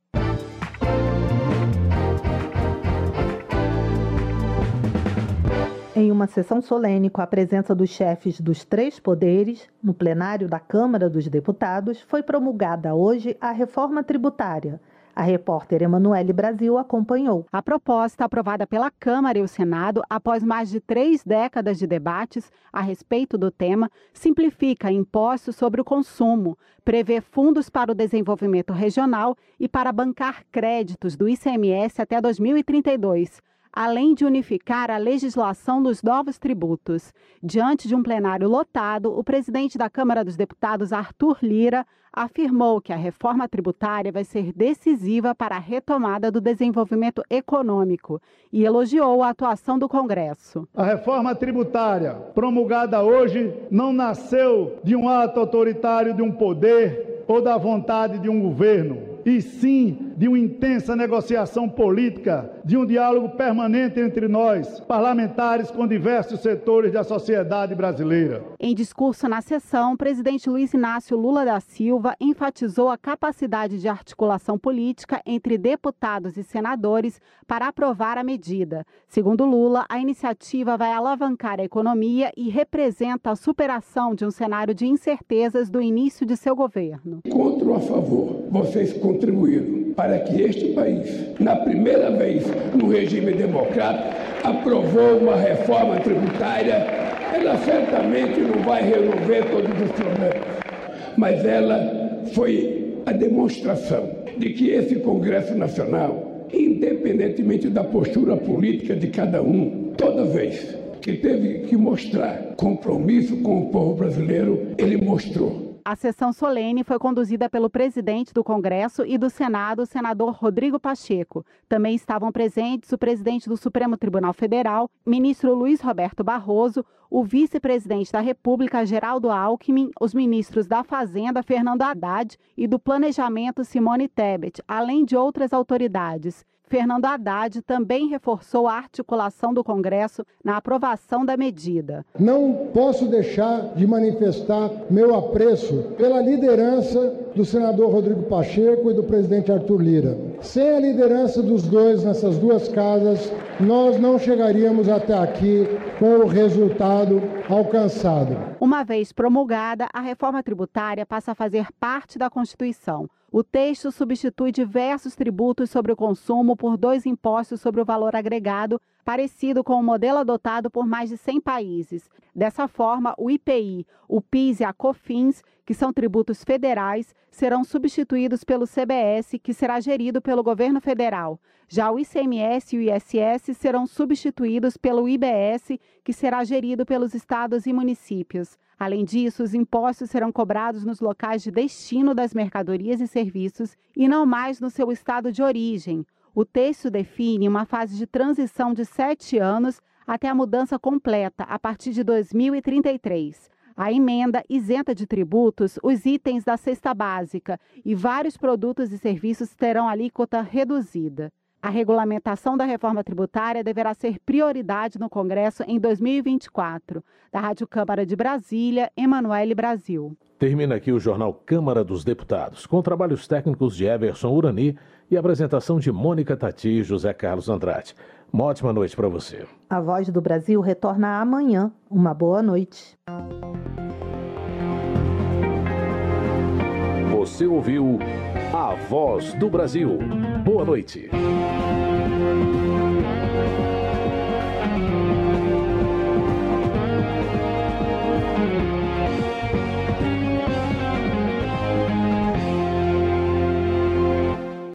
Em uma sessão solene com a presença dos chefes dos três poderes, no plenário da Câmara dos Deputados, foi promulgada hoje a reforma tributária a repórter Emanuele Brasil acompanhou. A proposta, aprovada pela Câmara e o Senado após mais de três décadas de debates a respeito do tema, simplifica impostos sobre o consumo, prevê fundos para o desenvolvimento regional e para bancar créditos do ICMS até 2032 além de unificar a legislação dos novos tributos. Diante de um plenário lotado, o presidente da Câmara dos Deputados, Arthur Lira, afirmou que a reforma tributária vai ser decisiva para a retomada do desenvolvimento econômico e elogiou a atuação do Congresso. A reforma tributária promulgada hoje não nasceu de um ato autoritário de um poder ou da vontade de um governo e sim de uma intensa negociação política, de um diálogo permanente entre nós, parlamentares com diversos setores da sociedade brasileira. Em discurso na sessão, o presidente Luiz Inácio Lula da Silva enfatizou a capacidade de articulação política entre deputados e senadores para aprovar a medida. Segundo Lula, a iniciativa vai alavancar a economia e representa a superação de um cenário de incertezas do início de seu governo. Contra ou a favor, vocês contribuíram para que este país, na primeira vez no regime democrático, aprovou uma reforma tributária. Ela certamente não vai resolver todos os problemas, mas ela foi a demonstração de que esse Congresso Nacional, independentemente da postura política de cada um, toda vez que teve que mostrar compromisso com o povo brasileiro, ele mostrou. A sessão solene foi conduzida pelo presidente do Congresso e do Senado, o senador Rodrigo Pacheco. Também estavam presentes o presidente do Supremo Tribunal Federal, ministro Luiz Roberto Barroso, o vice-presidente da República, Geraldo Alckmin, os ministros da Fazenda, Fernando Haddad, e do Planejamento, Simone Tebet, além de outras autoridades. Fernando Haddad também reforçou a articulação do Congresso na aprovação da medida. Não posso deixar de manifestar meu apreço pela liderança do senador Rodrigo Pacheco e do presidente Arthur Lira. Sem a liderança dos dois nessas duas casas, nós não chegaríamos até aqui com o resultado alcançado. Uma vez promulgada, a reforma tributária passa a fazer parte da Constituição. O texto substitui diversos tributos sobre o consumo por dois impostos sobre o valor agregado, parecido com o modelo adotado por mais de 100 países. Dessa forma, o IPI, o PIS e a COFINS, que são tributos federais, serão substituídos pelo CBS, que será gerido pelo governo federal. Já o ICMS e o ISS serão substituídos pelo IBS, que será gerido pelos estados e municípios. Além disso, os impostos serão cobrados nos locais de destino das mercadorias e serviços e não mais no seu estado de origem. O texto define uma fase de transição de sete anos até a mudança completa, a partir de 2033. A emenda isenta de tributos os itens da cesta básica e vários produtos e serviços terão alíquota reduzida. A regulamentação da reforma tributária deverá ser prioridade no Congresso em 2024. Da Rádio Câmara de Brasília, Emanuele Brasil. Termina aqui o jornal Câmara dos Deputados, com trabalhos técnicos de Everson Urani e apresentação de Mônica Tati e José Carlos Andrade. Uma ótima noite para você. A Voz do Brasil retorna amanhã. Uma boa noite. Você ouviu A Voz do Brasil. Boa noite.